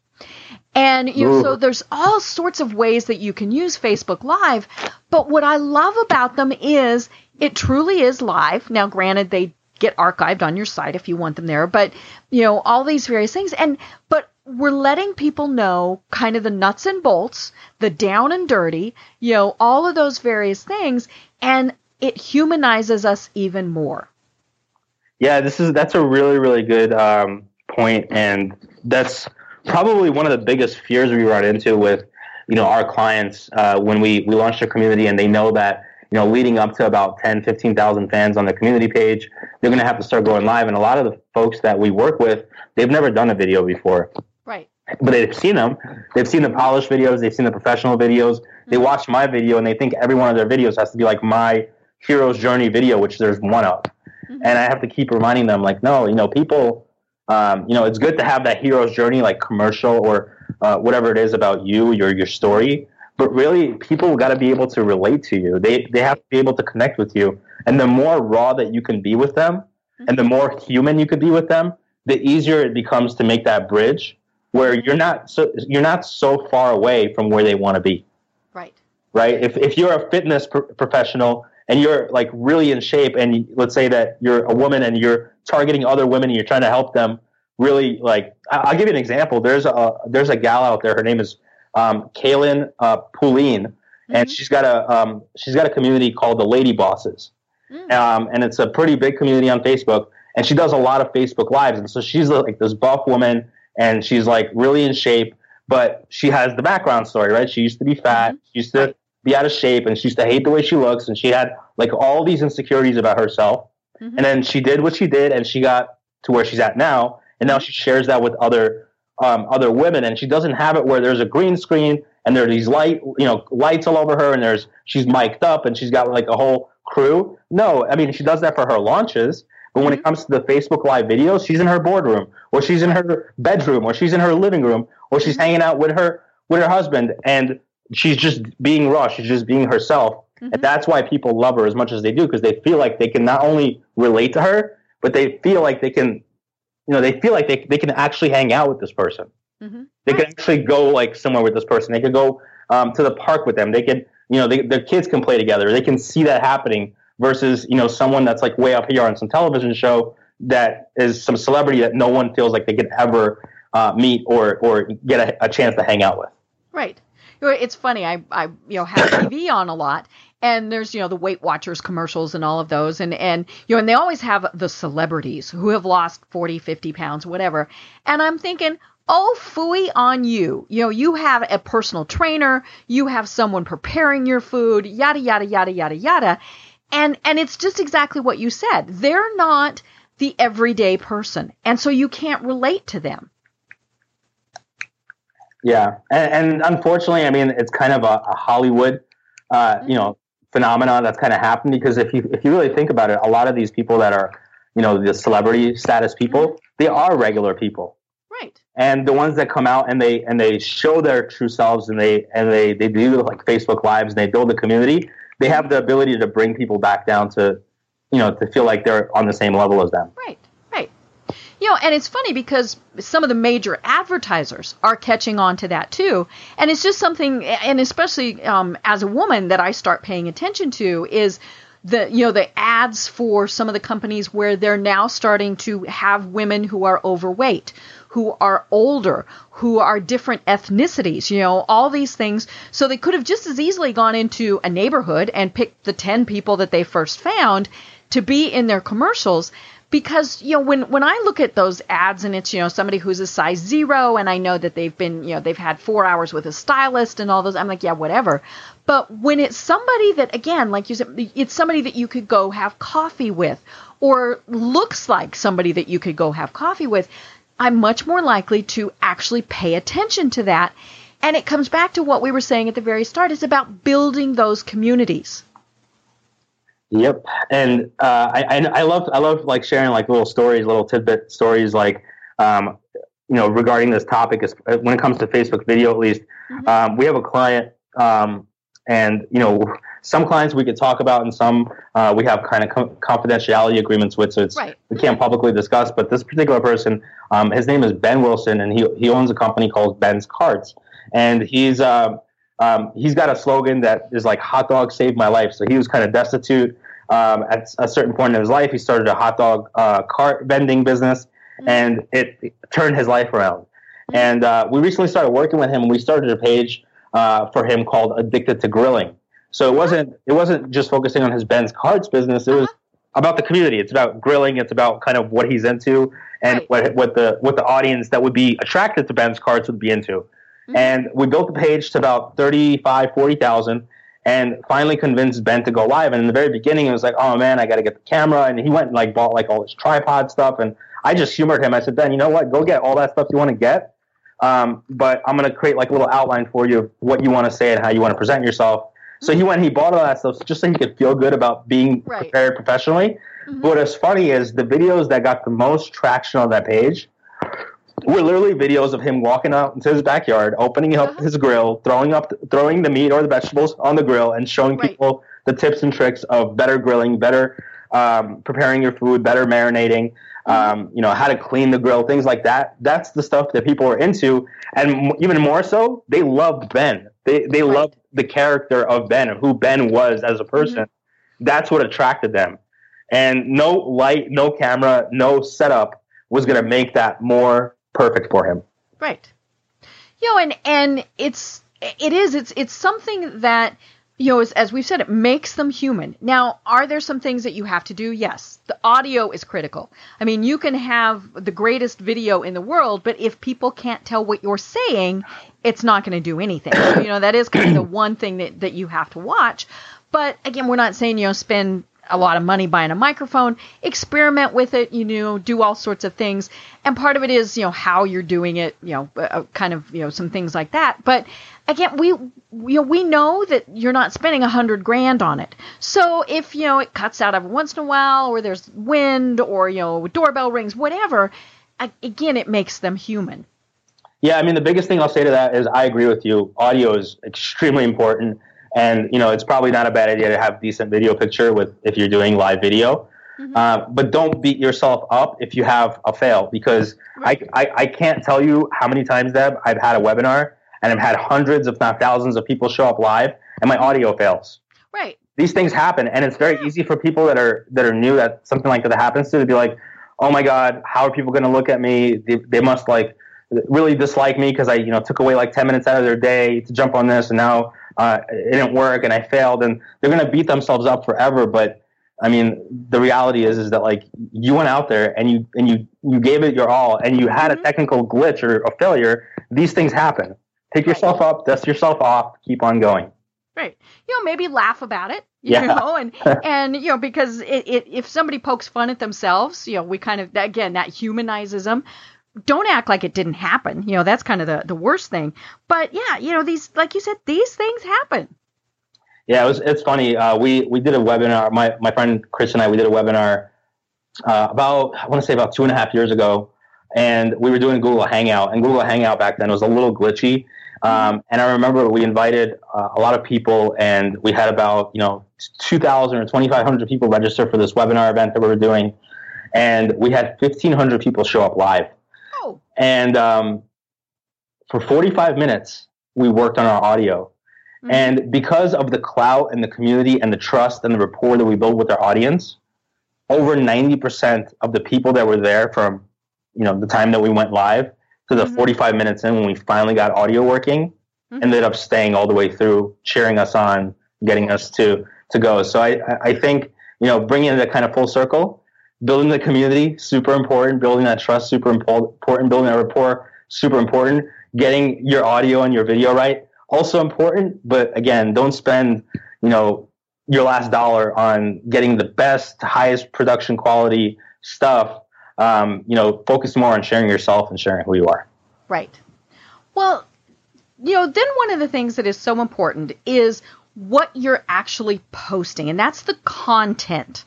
And you know, so there's all sorts of ways that you can use Facebook Live. But what I love about them is it truly is live. Now, granted, they get archived on your site if you want them there, but you know, all these various things. And, but we're letting people know kind of the nuts and bolts, the down and dirty, you know, all of those various things, and it humanizes us even more. Yeah, this is that's a really really good um, point, and that's probably one of the biggest fears we run into with you know our clients uh, when we we launch a community and they know that you know leading up to about 10 15,000 fans on the community page they're going to have to start going live and a lot of the folks that we work with they've never done a video before. But they've seen them. They've seen the polished videos. They've seen the professional videos. Mm-hmm. They watch my video and they think every one of their videos has to be like my hero's journey video, which there's one of. Mm-hmm. And I have to keep reminding them, like, no, you know, people, um, you know, it's good to have that hero's journey, like commercial or uh, whatever it is about you, your your story. But really, people got to be able to relate to you. They they have to be able to connect with you. And the more raw that you can be with them, mm-hmm. and the more human you could be with them, the easier it becomes to make that bridge where you're not so you're not so far away from where they want to be. Right. Right. If if you're a fitness pro- professional and you're like really in shape, and let's say that you're a woman and you're targeting other women and you're trying to help them really like I'll give you an example. There's a there's a gal out there. Her name is um, Kaelin uh, mm-hmm. and she's got a um, she's got a community called the Lady Bosses, mm. um, and it's a pretty big community on Facebook. And she does a lot of Facebook lives, and so she's like this buff woman, and she's like really in shape, but she has the background story, right? She used to be fat, mm-hmm. she used to be out of shape, and she used to hate the way she looks, and she had like all these insecurities about herself. Mm-hmm. And then she did what she did, and she got to where she's at now and now she shares that with other um, other women, and she doesn't have it where there's a green screen and there are these light you know lights all over her, and there's she's mic'd up and she's got like a whole crew. No, I mean she does that for her launches. But when it mm-hmm. comes to the Facebook Live videos, she's in her boardroom, or she's in her bedroom, or she's in her living room, or she's mm-hmm. hanging out with her with her husband, and she's just being raw. She's just being herself, mm-hmm. and that's why people love her as much as they do because they feel like they can not only relate to her, but they feel like they can you know, they feel like they, they can actually hang out with this person. Mm-hmm. They can actually go like somewhere with this person. They could go um, to the park with them. They could, you know, they, their kids can play together. They can see that happening versus, you know, someone that's like way up here on some television show that is some celebrity that no one feels like they could ever uh, meet or, or get a, a chance to hang out with. Right. It's funny. I, I you know have TV (coughs) on a lot, and there's you know the Weight Watchers commercials and all of those and and you know and they always have the celebrities who have lost 40 50 pounds whatever and i'm thinking oh fooey on you you know you have a personal trainer you have someone preparing your food yada yada yada yada yada and and it's just exactly what you said they're not the everyday person and so you can't relate to them yeah and, and unfortunately i mean it's kind of a, a hollywood uh, you know phenomenon that's kind of happened because if you if you really think about it, a lot of these people that are you know the celebrity status people, mm-hmm. they are regular people. Right. And the ones that come out and they and they show their true selves and they and they they do like Facebook lives and they build a community, they have the ability to bring people back down to you know to feel like they're on the same level as them. Right. Right. You know, and it's funny because some of the major advertisers are catching on to that too. And it's just something, and especially um, as a woman, that I start paying attention to is the you know the ads for some of the companies where they're now starting to have women who are overweight who are older who are different ethnicities you know all these things. So they could have just as easily gone into a neighborhood and picked the 10 people that they first found to be in their commercials. Because you know when when I look at those ads and it's you know somebody who's a size zero and I know that they've been you know they've had four hours with a stylist and all those I'm like yeah whatever. But when it's somebody that again like you said it's somebody that you could go have coffee with or looks like somebody that you could go have coffee with I'm much more likely to actually pay attention to that and it comes back to what we were saying at the very start it's about building those communities Yep, and uh, I, I love I love like sharing like little stories, little tidbit stories, like um, you know regarding this topic. Is when it comes to Facebook video, at least mm-hmm. um, we have a client, um, and you know some clients we could talk about, and some uh, we have kind of com- confidentiality agreements with, so it's right. we can't publicly discuss. But this particular person, um, his name is Ben Wilson, and he he owns a company called Ben's Carts, and he's uh, um, he's got a slogan that is like hot dog saved my life. So he was kind of destitute. Um, at a certain point in his life, he started a hot dog uh, cart vending business, mm-hmm. and it, it, turned his life around. Mm-hmm. And uh, we recently started working with him, and we started a page uh, for him called "Addicted to Grilling." So it wasn't it wasn't just focusing on his Ben's carts business. It was uh-huh. about the community. It's about grilling. It's about kind of what he's into and right. what what the what the audience that would be attracted to Ben's carts would be into. Mm-hmm. And we built the page to about 35, 40,000 and finally convinced Ben to go live. And in the very beginning, it was like, oh man, I got to get the camera. And he went and like bought like all this tripod stuff. And I just humored him. I said, Ben, you know what? Go get all that stuff you want to get. Um, but I'm going to create like a little outline for you of what you want to say and how you want to present yourself. So he went, he bought all that stuff just so he could feel good about being right. prepared professionally. Mm-hmm. But what's funny is the videos that got the most traction on that page were literally videos of him walking out into his backyard, opening up uh-huh. his grill, throwing up, throwing the meat or the vegetables on the grill, and showing right. people the tips and tricks of better grilling, better um, preparing your food, better marinating, mm-hmm. um, you know, how to clean the grill, things like that. That's the stuff that people are into, and even more so, they loved Ben. They they right. loved the character of Ben, who Ben was as a person. Mm-hmm. That's what attracted them, and no light, no camera, no setup was going to make that more perfect for him. Right. You know, and and it's it is it's it's something that you know, as, as, we've said, it makes them human. Now, are there some things that you have to do? Yes. The audio is critical. I mean, you can have the greatest video in the world, but if people can't tell what you're saying, it's not going to do anything. So, (coughs) you know, that is kind of the one thing that, that you have to watch. But again, we're not saying, you know, spend a lot of money buying a microphone, experiment with it, you know, do all sorts of things. And part of it is, you know, how you're doing it, you know, uh, kind of, you know, some things like that. But again, we, you know, we know that you're not spending a hundred grand on it. So if, you know, it cuts out every once in a while or there's wind or, you know, doorbell rings, whatever, again, it makes them human. Yeah, I mean, the biggest thing I'll say to that is I agree with you. Audio is extremely important. And you know, it's probably not a bad idea to have decent video picture with if you're doing live video. Mm-hmm. Uh, but don't beat yourself up if you have a fail because right. I, I, I can't tell you how many times Deb I've had a webinar and I've had hundreds, if not thousands, of people show up live and my audio fails. Right. These things happen, and it's very easy for people that are that are new that something like that happens to to be like, oh my god, how are people going to look at me? They, they must like really dislike me because I you know took away like ten minutes out of their day to jump on this, and now uh, it didn't work and I failed, and they're gonna beat themselves up forever. But I mean, the reality is is that like you went out there and you and you you gave it your all, and you had a mm-hmm. technical glitch or a failure. These things happen. Pick yourself up, dust yourself off, keep on going. Right. You know, maybe laugh about it. You yeah. know, and (laughs) and you know, because it, it if somebody pokes fun at themselves, you know, we kind of again that humanizes them don't act like it didn't happen. You know, that's kind of the, the worst thing. But yeah, you know, these, like you said, these things happen. Yeah, it was, it's funny. Uh, we, we did a webinar, my, my friend Chris and I, we did a webinar uh, about, I want to say about two and a half years ago. And we were doing Google Hangout and Google Hangout back then was a little glitchy. Um, and I remember we invited uh, a lot of people and we had about, you know, 2,000 or 2,500 people register for this webinar event that we were doing. And we had 1,500 people show up live. Oh. And um, for 45 minutes, we worked on our audio. Mm-hmm. And because of the clout and the community and the trust and the rapport that we built with our audience, over 90% of the people that were there from you know the time that we went live to the mm-hmm. 45 minutes in when we finally got audio working mm-hmm. ended up staying all the way through cheering us on getting us to to go so i i think you know bringing it kind of full circle building the community super important building that trust super important building that rapport super important getting your audio and your video right also important but again don't spend you know your last dollar on getting the best highest production quality stuff um, you know focus more on sharing yourself and sharing who you are right well you know then one of the things that is so important is what you're actually posting and that's the content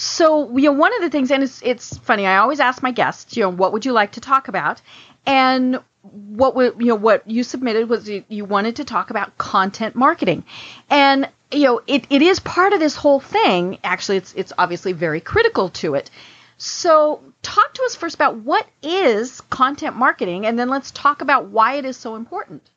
so, you know, one of the things, and it's it's funny. I always ask my guests, you know, what would you like to talk about? And what would you know what you submitted was you, you wanted to talk about content marketing, and you know it, it is part of this whole thing. Actually, it's it's obviously very critical to it. So, talk to us first about what is content marketing, and then let's talk about why it is so important.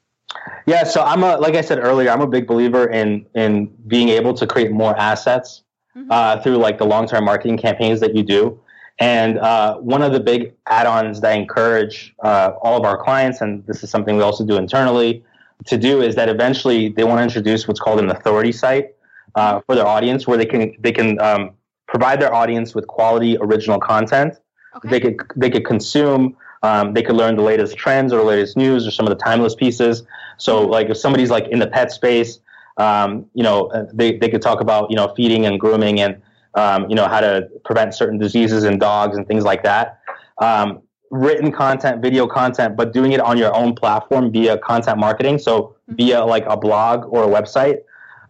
Yeah, so I'm a like I said earlier, I'm a big believer in in being able to create more assets mm-hmm. uh, through like the long term marketing campaigns that you do. And uh, one of the big add ons that I encourage uh, all of our clients, and this is something we also do internally, to do is that eventually they want to introduce what's called an authority site uh, for their audience, where they can they can um, provide their audience with quality original content. Okay. They could they could consume. Um, they could learn the latest trends or the latest news or some of the timeless pieces. So, mm-hmm. like if somebody's like in the pet space, um, you know, uh, they, they could talk about, you know, feeding and grooming and, um, you know, how to prevent certain diseases in dogs and things like that. Um, written content, video content, but doing it on your own platform via content marketing. So mm-hmm. via like a blog or a website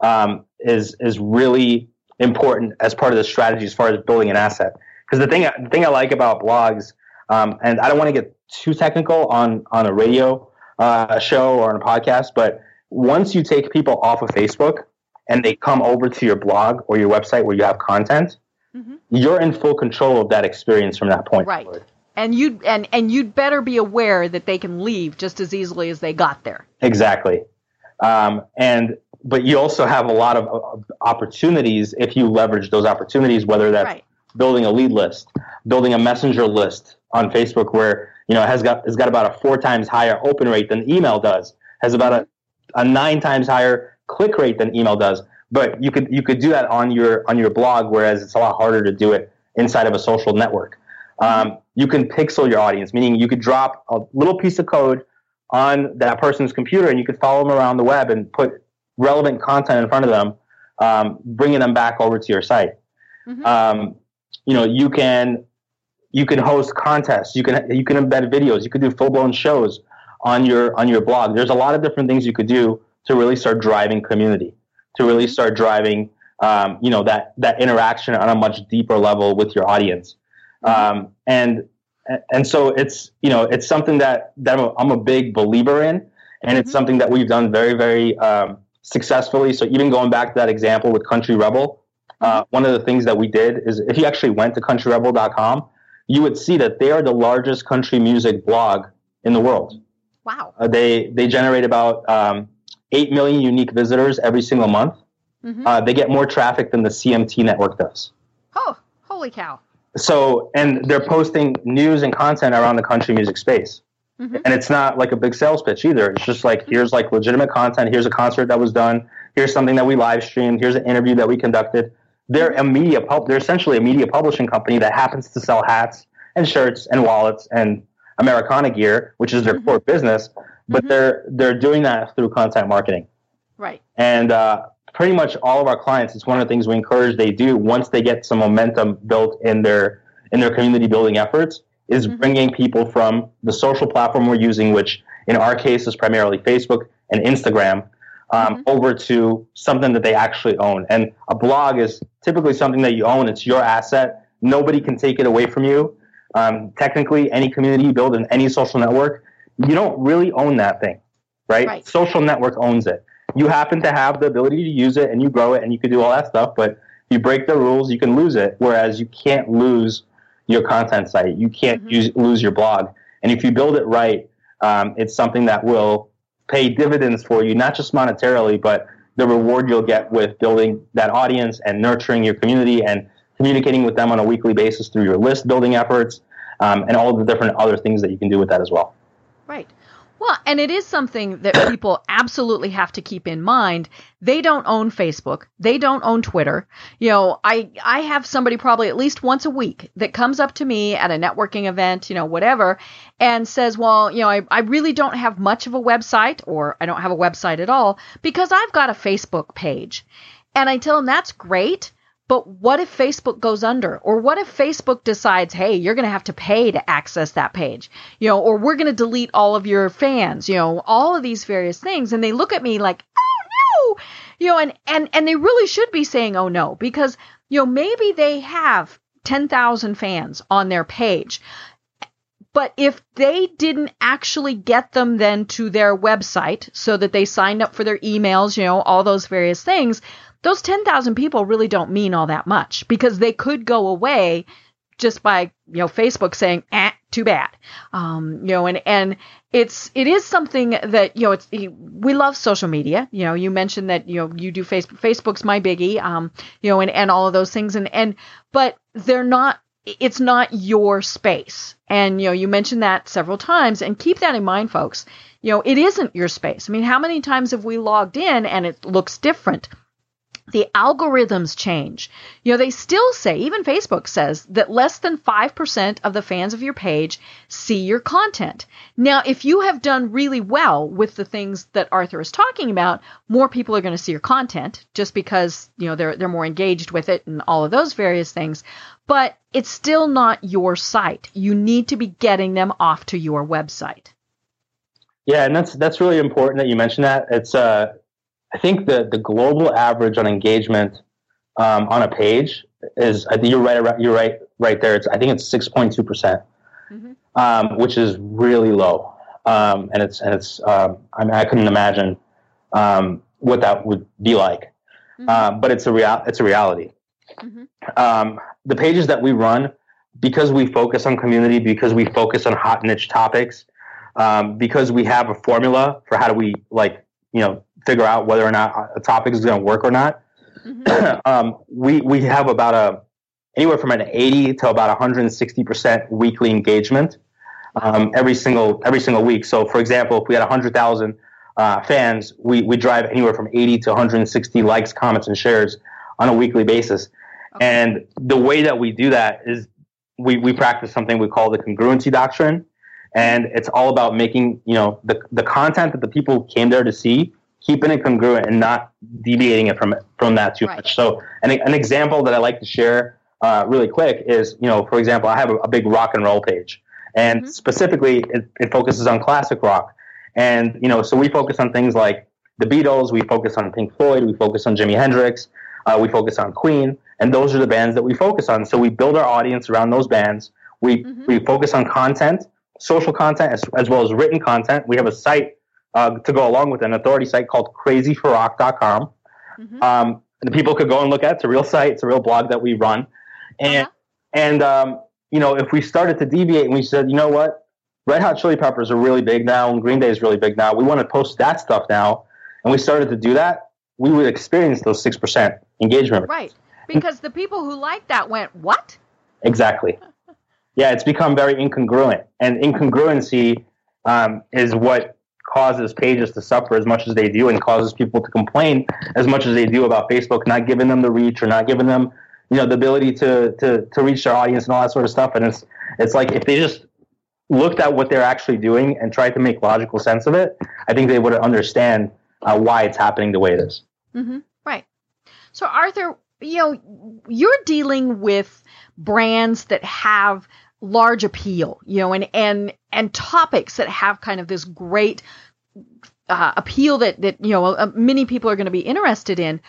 um, is, is really important as part of the strategy as far as building an asset. Because the thing, the thing I like about blogs, um, and I don't want to get too technical on, on a radio uh, show or on a podcast, but once you take people off of Facebook and they come over to your blog or your website where you have content, mm-hmm. you're in full control of that experience from that point right. forward. And you'd and and you'd better be aware that they can leave just as easily as they got there. Exactly. Um, and but you also have a lot of opportunities if you leverage those opportunities, whether that's right. building a lead list, building a messenger list on Facebook, where you know has got has got about a four times higher open rate than email does, has about a, a nine times higher click rate than email does. But you could you could do that on your on your blog, whereas it's a lot harder to do it inside of a social network. Um, you can pixel your audience, meaning you could drop a little piece of code on that person's computer and you could follow them around the web and put relevant content in front of them, um, bringing them back over to your site. Mm-hmm. Um, you know, you can you can host contests, you can you can embed videos, you could do full blown shows on your on your blog. There's a lot of different things you could do to really start driving community, to really mm-hmm. start driving um, you know that that interaction on a much deeper level with your audience. Mm-hmm. Um, and and so it's you know it's something that that I'm a, I'm a big believer in, and mm-hmm. it's something that we've done very very um, successfully. So even going back to that example with Country Rebel, uh, mm-hmm. one of the things that we did is if you actually went to countryrebel.com, you would see that they are the largest country music blog in the world. Wow. Uh, they they generate about um, eight million unique visitors every single month. Mm-hmm. Uh, they get more traffic than the CMT network does. Oh, holy cow! so and they're posting news and content around the country music space mm-hmm. and it's not like a big sales pitch either. It's just like here's like legitimate content. Here's a concert that was done. Here's something that we live streamed. Here's an interview that we conducted. They're a media pub they're essentially a media publishing company that happens to sell hats and shirts and wallets and americana gear which is their mm-hmm. core business but mm-hmm. they're they're doing that through content marketing. Right. And uh, pretty much all of our clients, it's one of the things we encourage they do once they get some momentum built in their in their community building efforts is mm-hmm. bringing people from the social platform we're using, which in our case is primarily Facebook and Instagram, um, mm-hmm. over to something that they actually own. And a blog is typically something that you own. It's your asset. Nobody can take it away from you. Um, technically, any community you build in any social network, you don't really own that thing, right? right? Social network owns it you happen to have the ability to use it and you grow it and you can do all that stuff, but if you break the rules, you can lose it. Whereas you can't lose your content site. You can't mm-hmm. use, lose your blog. And if you build it right, um, it's something that will pay dividends for you, not just monetarily, but the reward you'll get with building that audience and nurturing your community and communicating with them on a weekly basis through your list building efforts um, and all the different other things that you can do with that as well. Right. Well, and it is something that (coughs) people absolutely have to keep in mind. They don't own Facebook. They don't own Twitter. You know, I I have somebody probably at least once a week that comes up to me at a networking event, you know, whatever, and says, "Well, you know, I I really don't have much of a website or I don't have a website at all because I've got a Facebook page." And I tell them that's great, but what if Facebook goes under? Or what if Facebook decides, hey, you're going to have to pay to access that page? You know, or we're going to delete all of your fans, you know, all of these various things. And they look at me like, oh no, you know, and, and, and they really should be saying, oh no, because, you know, maybe they have 10,000 fans on their page. But if they didn't actually get them then to their website so that they signed up for their emails, you know, all those various things, those 10,000 people really don't mean all that much because they could go away just by, you know, Facebook saying, eh, too bad. Um, you know, and, and it's, it is something that, you know, it's, we love social media. You know, you mentioned that, you know, you do Facebook, Facebook's my biggie, um, you know, and, and all of those things. And, and, but they're not, it's not your space. And, you know, you mentioned that several times and keep that in mind, folks. You know, it isn't your space. I mean, how many times have we logged in and it looks different? The algorithms change. You know, they still say, even Facebook says, that less than 5% of the fans of your page see your content. Now, if you have done really well with the things that Arthur is talking about, more people are going to see your content just because, you know, they're, they're more engaged with it and all of those various things. But it's still not your site. You need to be getting them off to your website. Yeah, and that's that's really important that you mention that. It's uh I think the the global average on engagement um, on a page is I think you're right you're right right there. It's I think it's six point two percent, mm-hmm. um, which is really low, um, and it's and it's um, I, mean, I couldn't imagine um, what that would be like, mm-hmm. Um, but it's a real it's a reality. mm-hmm. um, the pages that we run, because we focus on community, because we focus on hot niche topics, um, because we have a formula for how do we like you know figure out whether or not a topic is going to work or not. Mm-hmm. (clears throat) um, we we have about a anywhere from an 80 to about 160 percent weekly engagement um, every single every single week. So, for example, if we had 100,000 uh, fans, we we drive anywhere from 80 to 160 likes, comments, and shares on a weekly basis. Okay. And the way that we do that is we we practice something we call the congruency doctrine, and it's all about making you know the the content that the people came there to see keeping it congruent and not deviating it from from that too right. much. So, an, an example that I like to share uh, really quick is, you know, for example, I have a, a big rock and roll page, and mm-hmm. specifically, it, it, focuses on classic rock. And you know, so we focus on things like the Beatles, we focus on Pink Floyd, we focus on Jimi Hendrix, uh, we focus on Queen, and those are the bands that we focus on. So we build our audience around those bands. We mm-hmm. we focus on content, social content, as, as well as written content. We have a site uh, to go along with an authority site called crazyforrock.com. Mm-hmm. Um, the people could go and look at. It's a real site. It's a real blog that we run. And, uh-huh. and um, you know, if we started to deviate and we said, you know what, Red Hot Chili Peppers are really big now and Green Day is really big now. We want to post that stuff now. And we started to do that. We would experience those 6% engagement. Right. Because the people who liked that went, what? Exactly. (laughs) Yeah, it's become very incongruent. And incongruency um, is what causes pages to suffer as much as they do and causes people to complain as much as they do about Facebook not giving them the reach or not giving them you know the ability to to to reach their audience and all that sort of stuff and it's it's like if they just looked at what they're actually doing and tried to make logical sense of it i think they would understand uh, why it's happening the way it is. Mm-hmm. right so arthur you know you're dealing with brands that have large appeal you know and and and topics that have kind of this great uh, appeal that that you know uh, many people are going to be interested in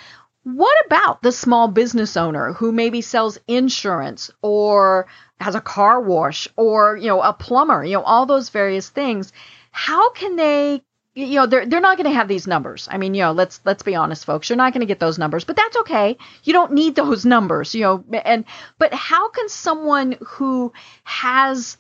what about the small business owner who maybe sells insurance or has a car wash or, you know, a plumber, you know, all those various things? How can they you know they're they're not going to have these numbers. I mean, you know, let's let's be honest, folks. You're not going to get those numbers, but that's okay. You don't need (laughs) those numbers, you know. And but how can someone who has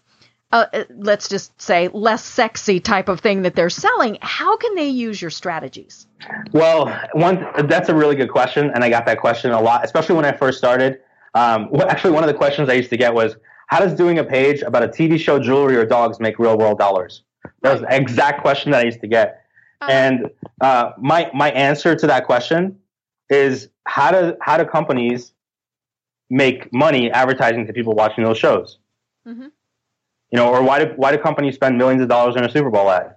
uh, let's just say less sexy type of thing that they're selling how can they use your strategies well one that's a really good question and i got that question a lot especially when i first started um, actually one of the questions i used to get was how does doing a page about a tv show jewelry or dogs make real world dollars that was the exact question that i used to get uh-huh. and uh, my my answer to that question is how do how do companies make money advertising to people watching those shows mm-hmm. You know, or why do why do companies spend millions of dollars on a Super Bowl ad?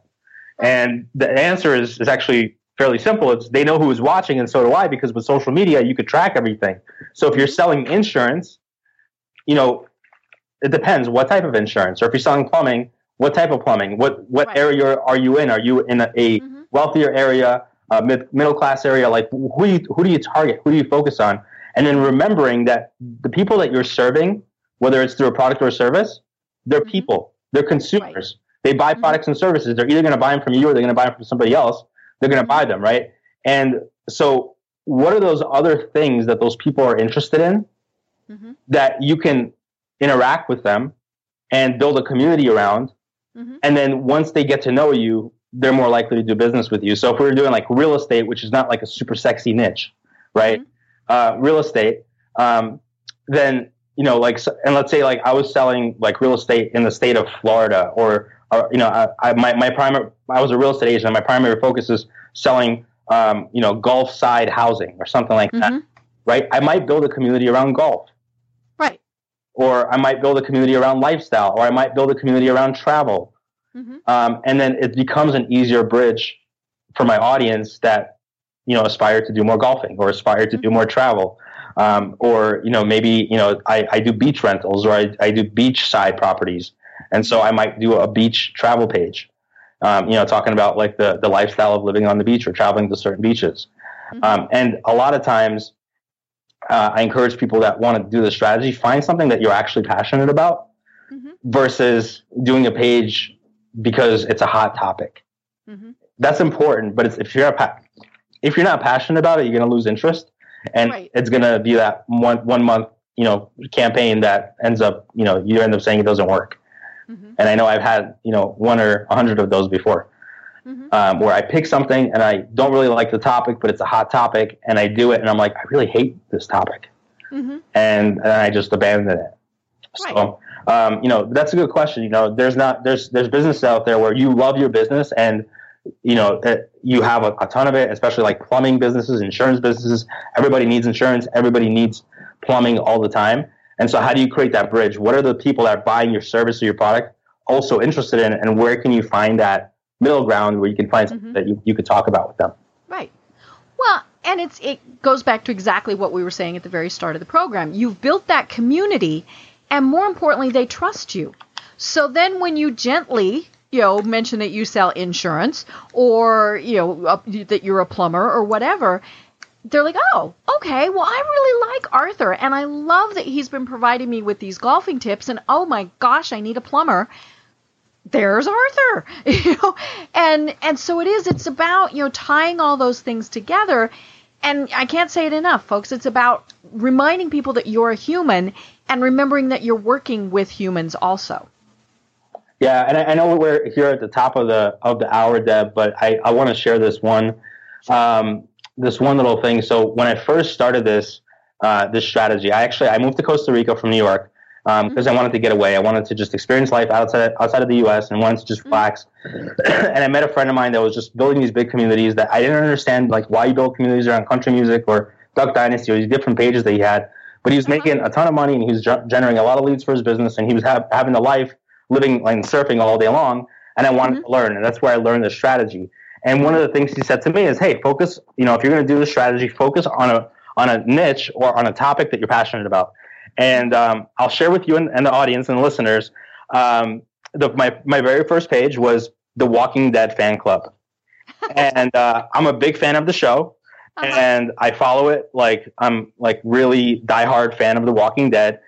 And the answer is is actually fairly simple. It's they know who is watching, and so do I, because with social media you could track everything. So if you're selling insurance, you know, it depends what type of insurance. Or if you're selling plumbing, what type of plumbing? What what right. area are you in? Are you in a, a mm-hmm. wealthier area, a mid, middle class area? Like who do you, who do you target? Who do you focus on? And then remembering that the people that you're serving, whether it's through a product or a service, they're mm-hmm. people. They're consumers. Right. They buy mm-hmm. products and services. They're either going to buy them from you or they're going to buy them from somebody else. They're going to buy them, right? And so, what are those other things that those people are interested in mm-hmm. that you can interact with them and build a community around? Mm-hmm. And then once they get to know you, they're more likely to do business with you. So if we are doing like real estate, which is not like a super sexy niche, right? Mm-hmm. Uh, real estate, um, then you know, like, and let's say like I was selling like real estate in the state of Florida, or, or you know, I, I my my primary I was a real estate agent. My primary focus is selling, um, you know, Gulf side housing or something like mm-hmm. that, right? I might build a community around golf? Or I might build a community around lifestyle, or I might build a community around travel, mm-hmm. um, and then it becomes an easier bridge for my audience that you know aspire to do more golfing or aspire to mm-hmm. do more travel um, or you know maybe you know I, I do beach rentals or I, I do beach side properties, and so I might do a beach travel page. Um, you know, talking about like the the lifestyle of living on the beach or traveling to certain beaches, mm-hmm. um, and a lot of times uh, I encourage people that want to do the strategy find something that you're actually passionate about mm-hmm. versus doing a page because it's a hot topic. Mm-hmm. That's important, but if you're a, if you're not passionate about it, you're going to lose interest and Right. it's going to be that one one month you know campaign that ends up you know you end up saying it doesn't work. Mhm. And I know I've had you know one or a hundred of those before, Mhm. um, where I pick something and I don't really like the topic, but it's a hot topic, and I do it, and I'm like, I really hate this topic, Mhm. and, and I just abandon it. So, um, you know, that's a good question. You know, there's not there's there's business out there where you love your business and you know that you have a, a ton of it, especially like plumbing businesses, insurance businesses. Everybody needs insurance. Everybody needs plumbing all the time. And so, how do you create that bridge? What are the people that are buying your service or your product also interested in, and where can you find that middle ground where you can find something Mhm. that you, you could talk about with them? Right. Well, and it's it goes back to exactly what we were saying at the very start of the program. You've built that community, and more importantly, they trust you. So then, when you gently, you know, mention that you sell insurance or you know uh, that you're a plumber or whatever, they're like, oh, okay. Well, I really like Arthur, and I love that he's been providing me with these golfing tips. And oh my gosh, I need a plumber there's Arthur, (laughs) you know, and and so it is. It's about you know tying all those things together, and I can't say it enough, folks. It's about reminding people that you're a human and remembering that you're working with humans also. Yeah, and I, I know we're here at the top of the of the hour, Deb, but I, I want to share this one um, this one little thing. So when I first started this uh, this strategy, I actually I moved to Costa Rica from New York Um, mm-hmm. because I wanted to get away. I wanted to just experience life outside outside of the U.S. and wanted to just mm-hmm. relax. (clears throat) and I met a friend of mine that was just building these big communities that I didn't understand, like why you build communities around country music or Duck Dynasty or these different pages that he had. But he was uh-huh. making a ton of money and he was ge- generating a lot of leads for his business and he was ha- having a life living like surfing all day long. And I wanted mm-hmm. to learn, and that's where I learned the strategy. And one of the things he said to me is, "Hey, focus. You know, if you're going to do the strategy, focus on a on a niche or on a topic that you're passionate about." And um, I'll share with you and, and the audience and the listeners. Um, the, my my very first page was the Walking Dead fan club, (laughs) and uh, I'm a big fan of the show, Uh-huh. and I follow it like I'm like really diehard fan of the Walking Dead.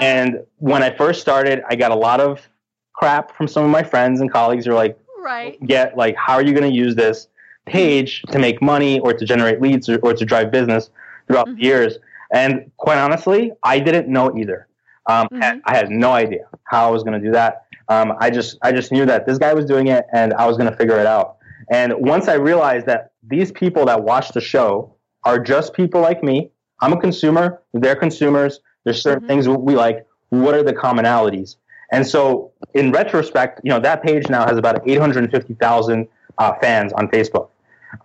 And when I first started, I got a lot of crap from some of my friends and colleagues who are like, Right. get like how are you going to use this page to make money or to generate leads or, or to drive business throughout Mhm. the years and quite honestly i didn't know either um, I, had, Mhm. I had no idea how i was going to do that um, i just i just knew that this guy was doing it and i was going to figure it out and once i realized that these people that watch the show are just people like me i'm a consumer they're consumers there's certain Mhm. things we like what are the commonalities and so, in retrospect, you know that page now has about 850,000 uh, fans on Facebook.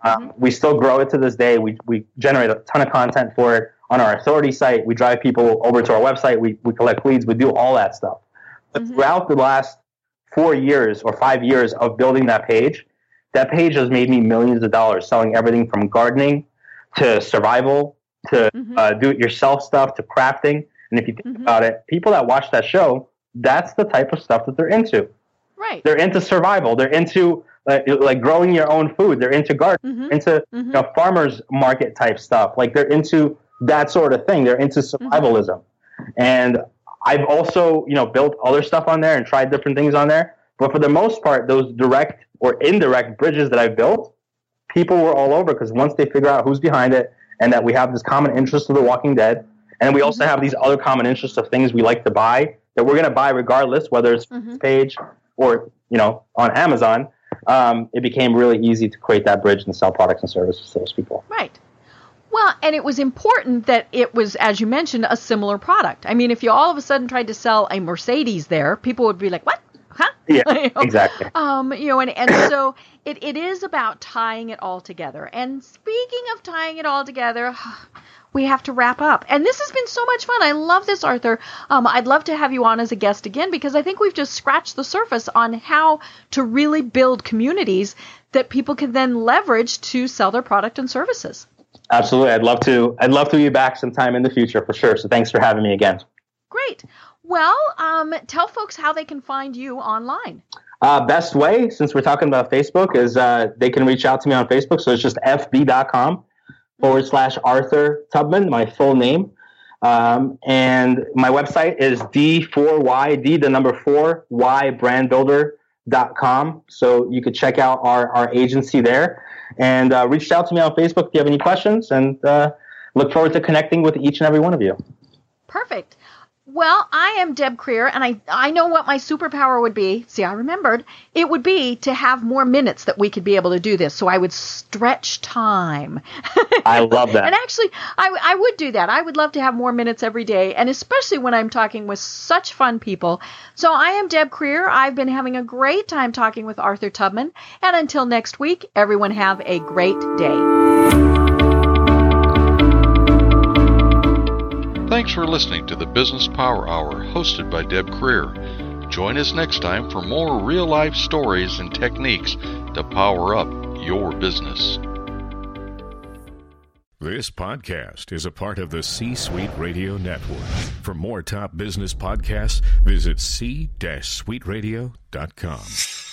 Um, we still grow it to this day. We, we generate a ton of content for it on our authority site. We drive people over to our website. We, we collect leads. We do all that stuff. But Mhm. throughout the last four years or five years of building that page, that page has made me millions of dollars selling everything from gardening to survival to Mhm. uh, do it yourself stuff to crafting. And if you think Mhm. about it, people that watch that show, that's the type of stuff that they're into. Right. They're into survival. They're into uh, like growing your own food. They're into gardening. Mhm. Into Mhm. you know, farmers market type stuff. Like they're into that sort of thing. They're into survivalism. And I've also you know built other stuff on there and tried different things on there. But for the most part, those direct or indirect bridges that I've built, people were all over because once they figure out who's behind it and that we have this common interest of The Walking Dead, and we also have these other common interests of things we like to buy that we're going to buy regardless, whether it's Mhm. page or you know on Amazon. Um, it became really easy to create that bridge and sell products and services to those people. Right. Well, and it was important that it was, as you mentioned, a similar product. I mean, if you all of a sudden tried to sell a Mercedes there, people would be like, "What? Huh?" (laughs) Yeah, You know? exactly. Um, you know, and, and (coughs) so it, it is about tying it all together. And speaking of tying it all together, (sighs) we have to wrap up. And this has been so much fun. I love this, Arthur. Um, I'd love to have you on as a guest again because I think we've just scratched the surface on how to really build communities that people can then leverage to sell their product and services. Absolutely, I'd love to. I'd love to be back sometime in the future for sure. So thanks for having me again. Great. Well, um, tell folks how they can find you online. Uh, best way, since we're talking about Facebook, is uh, they can reach out to me on Facebook. So it's just fb.com forward slash Arthur Tubman, my full name. Um, and my website is D4Y, D the number four, Y brandbuilder.com. So you could check out our, our agency there and uh, reach out to me on Facebook if you have any questions. And uh, look forward to connecting with each and every one of you. Perfect. Well, I am Deb Creer, and I, I know what my superpower would be. See, I remembered. It would be to have more minutes that we could be able to do this. So I would stretch time. (laughs) I love that. and actually, I, I would do that. I would love to have more minutes every day, and especially when I'm talking with such fun people. So I am Deb Creer. I've been having a great time talking with Arthur Tubman. And until next week, everyone have a great day. Thanks for listening to the Business Power Hour hosted by Deb Creer. Join us next time for more real life stories and techniques to power up your business. This podcast is a part of the C Suite Radio Network. For more top business podcasts, visit c-suiteradio.com.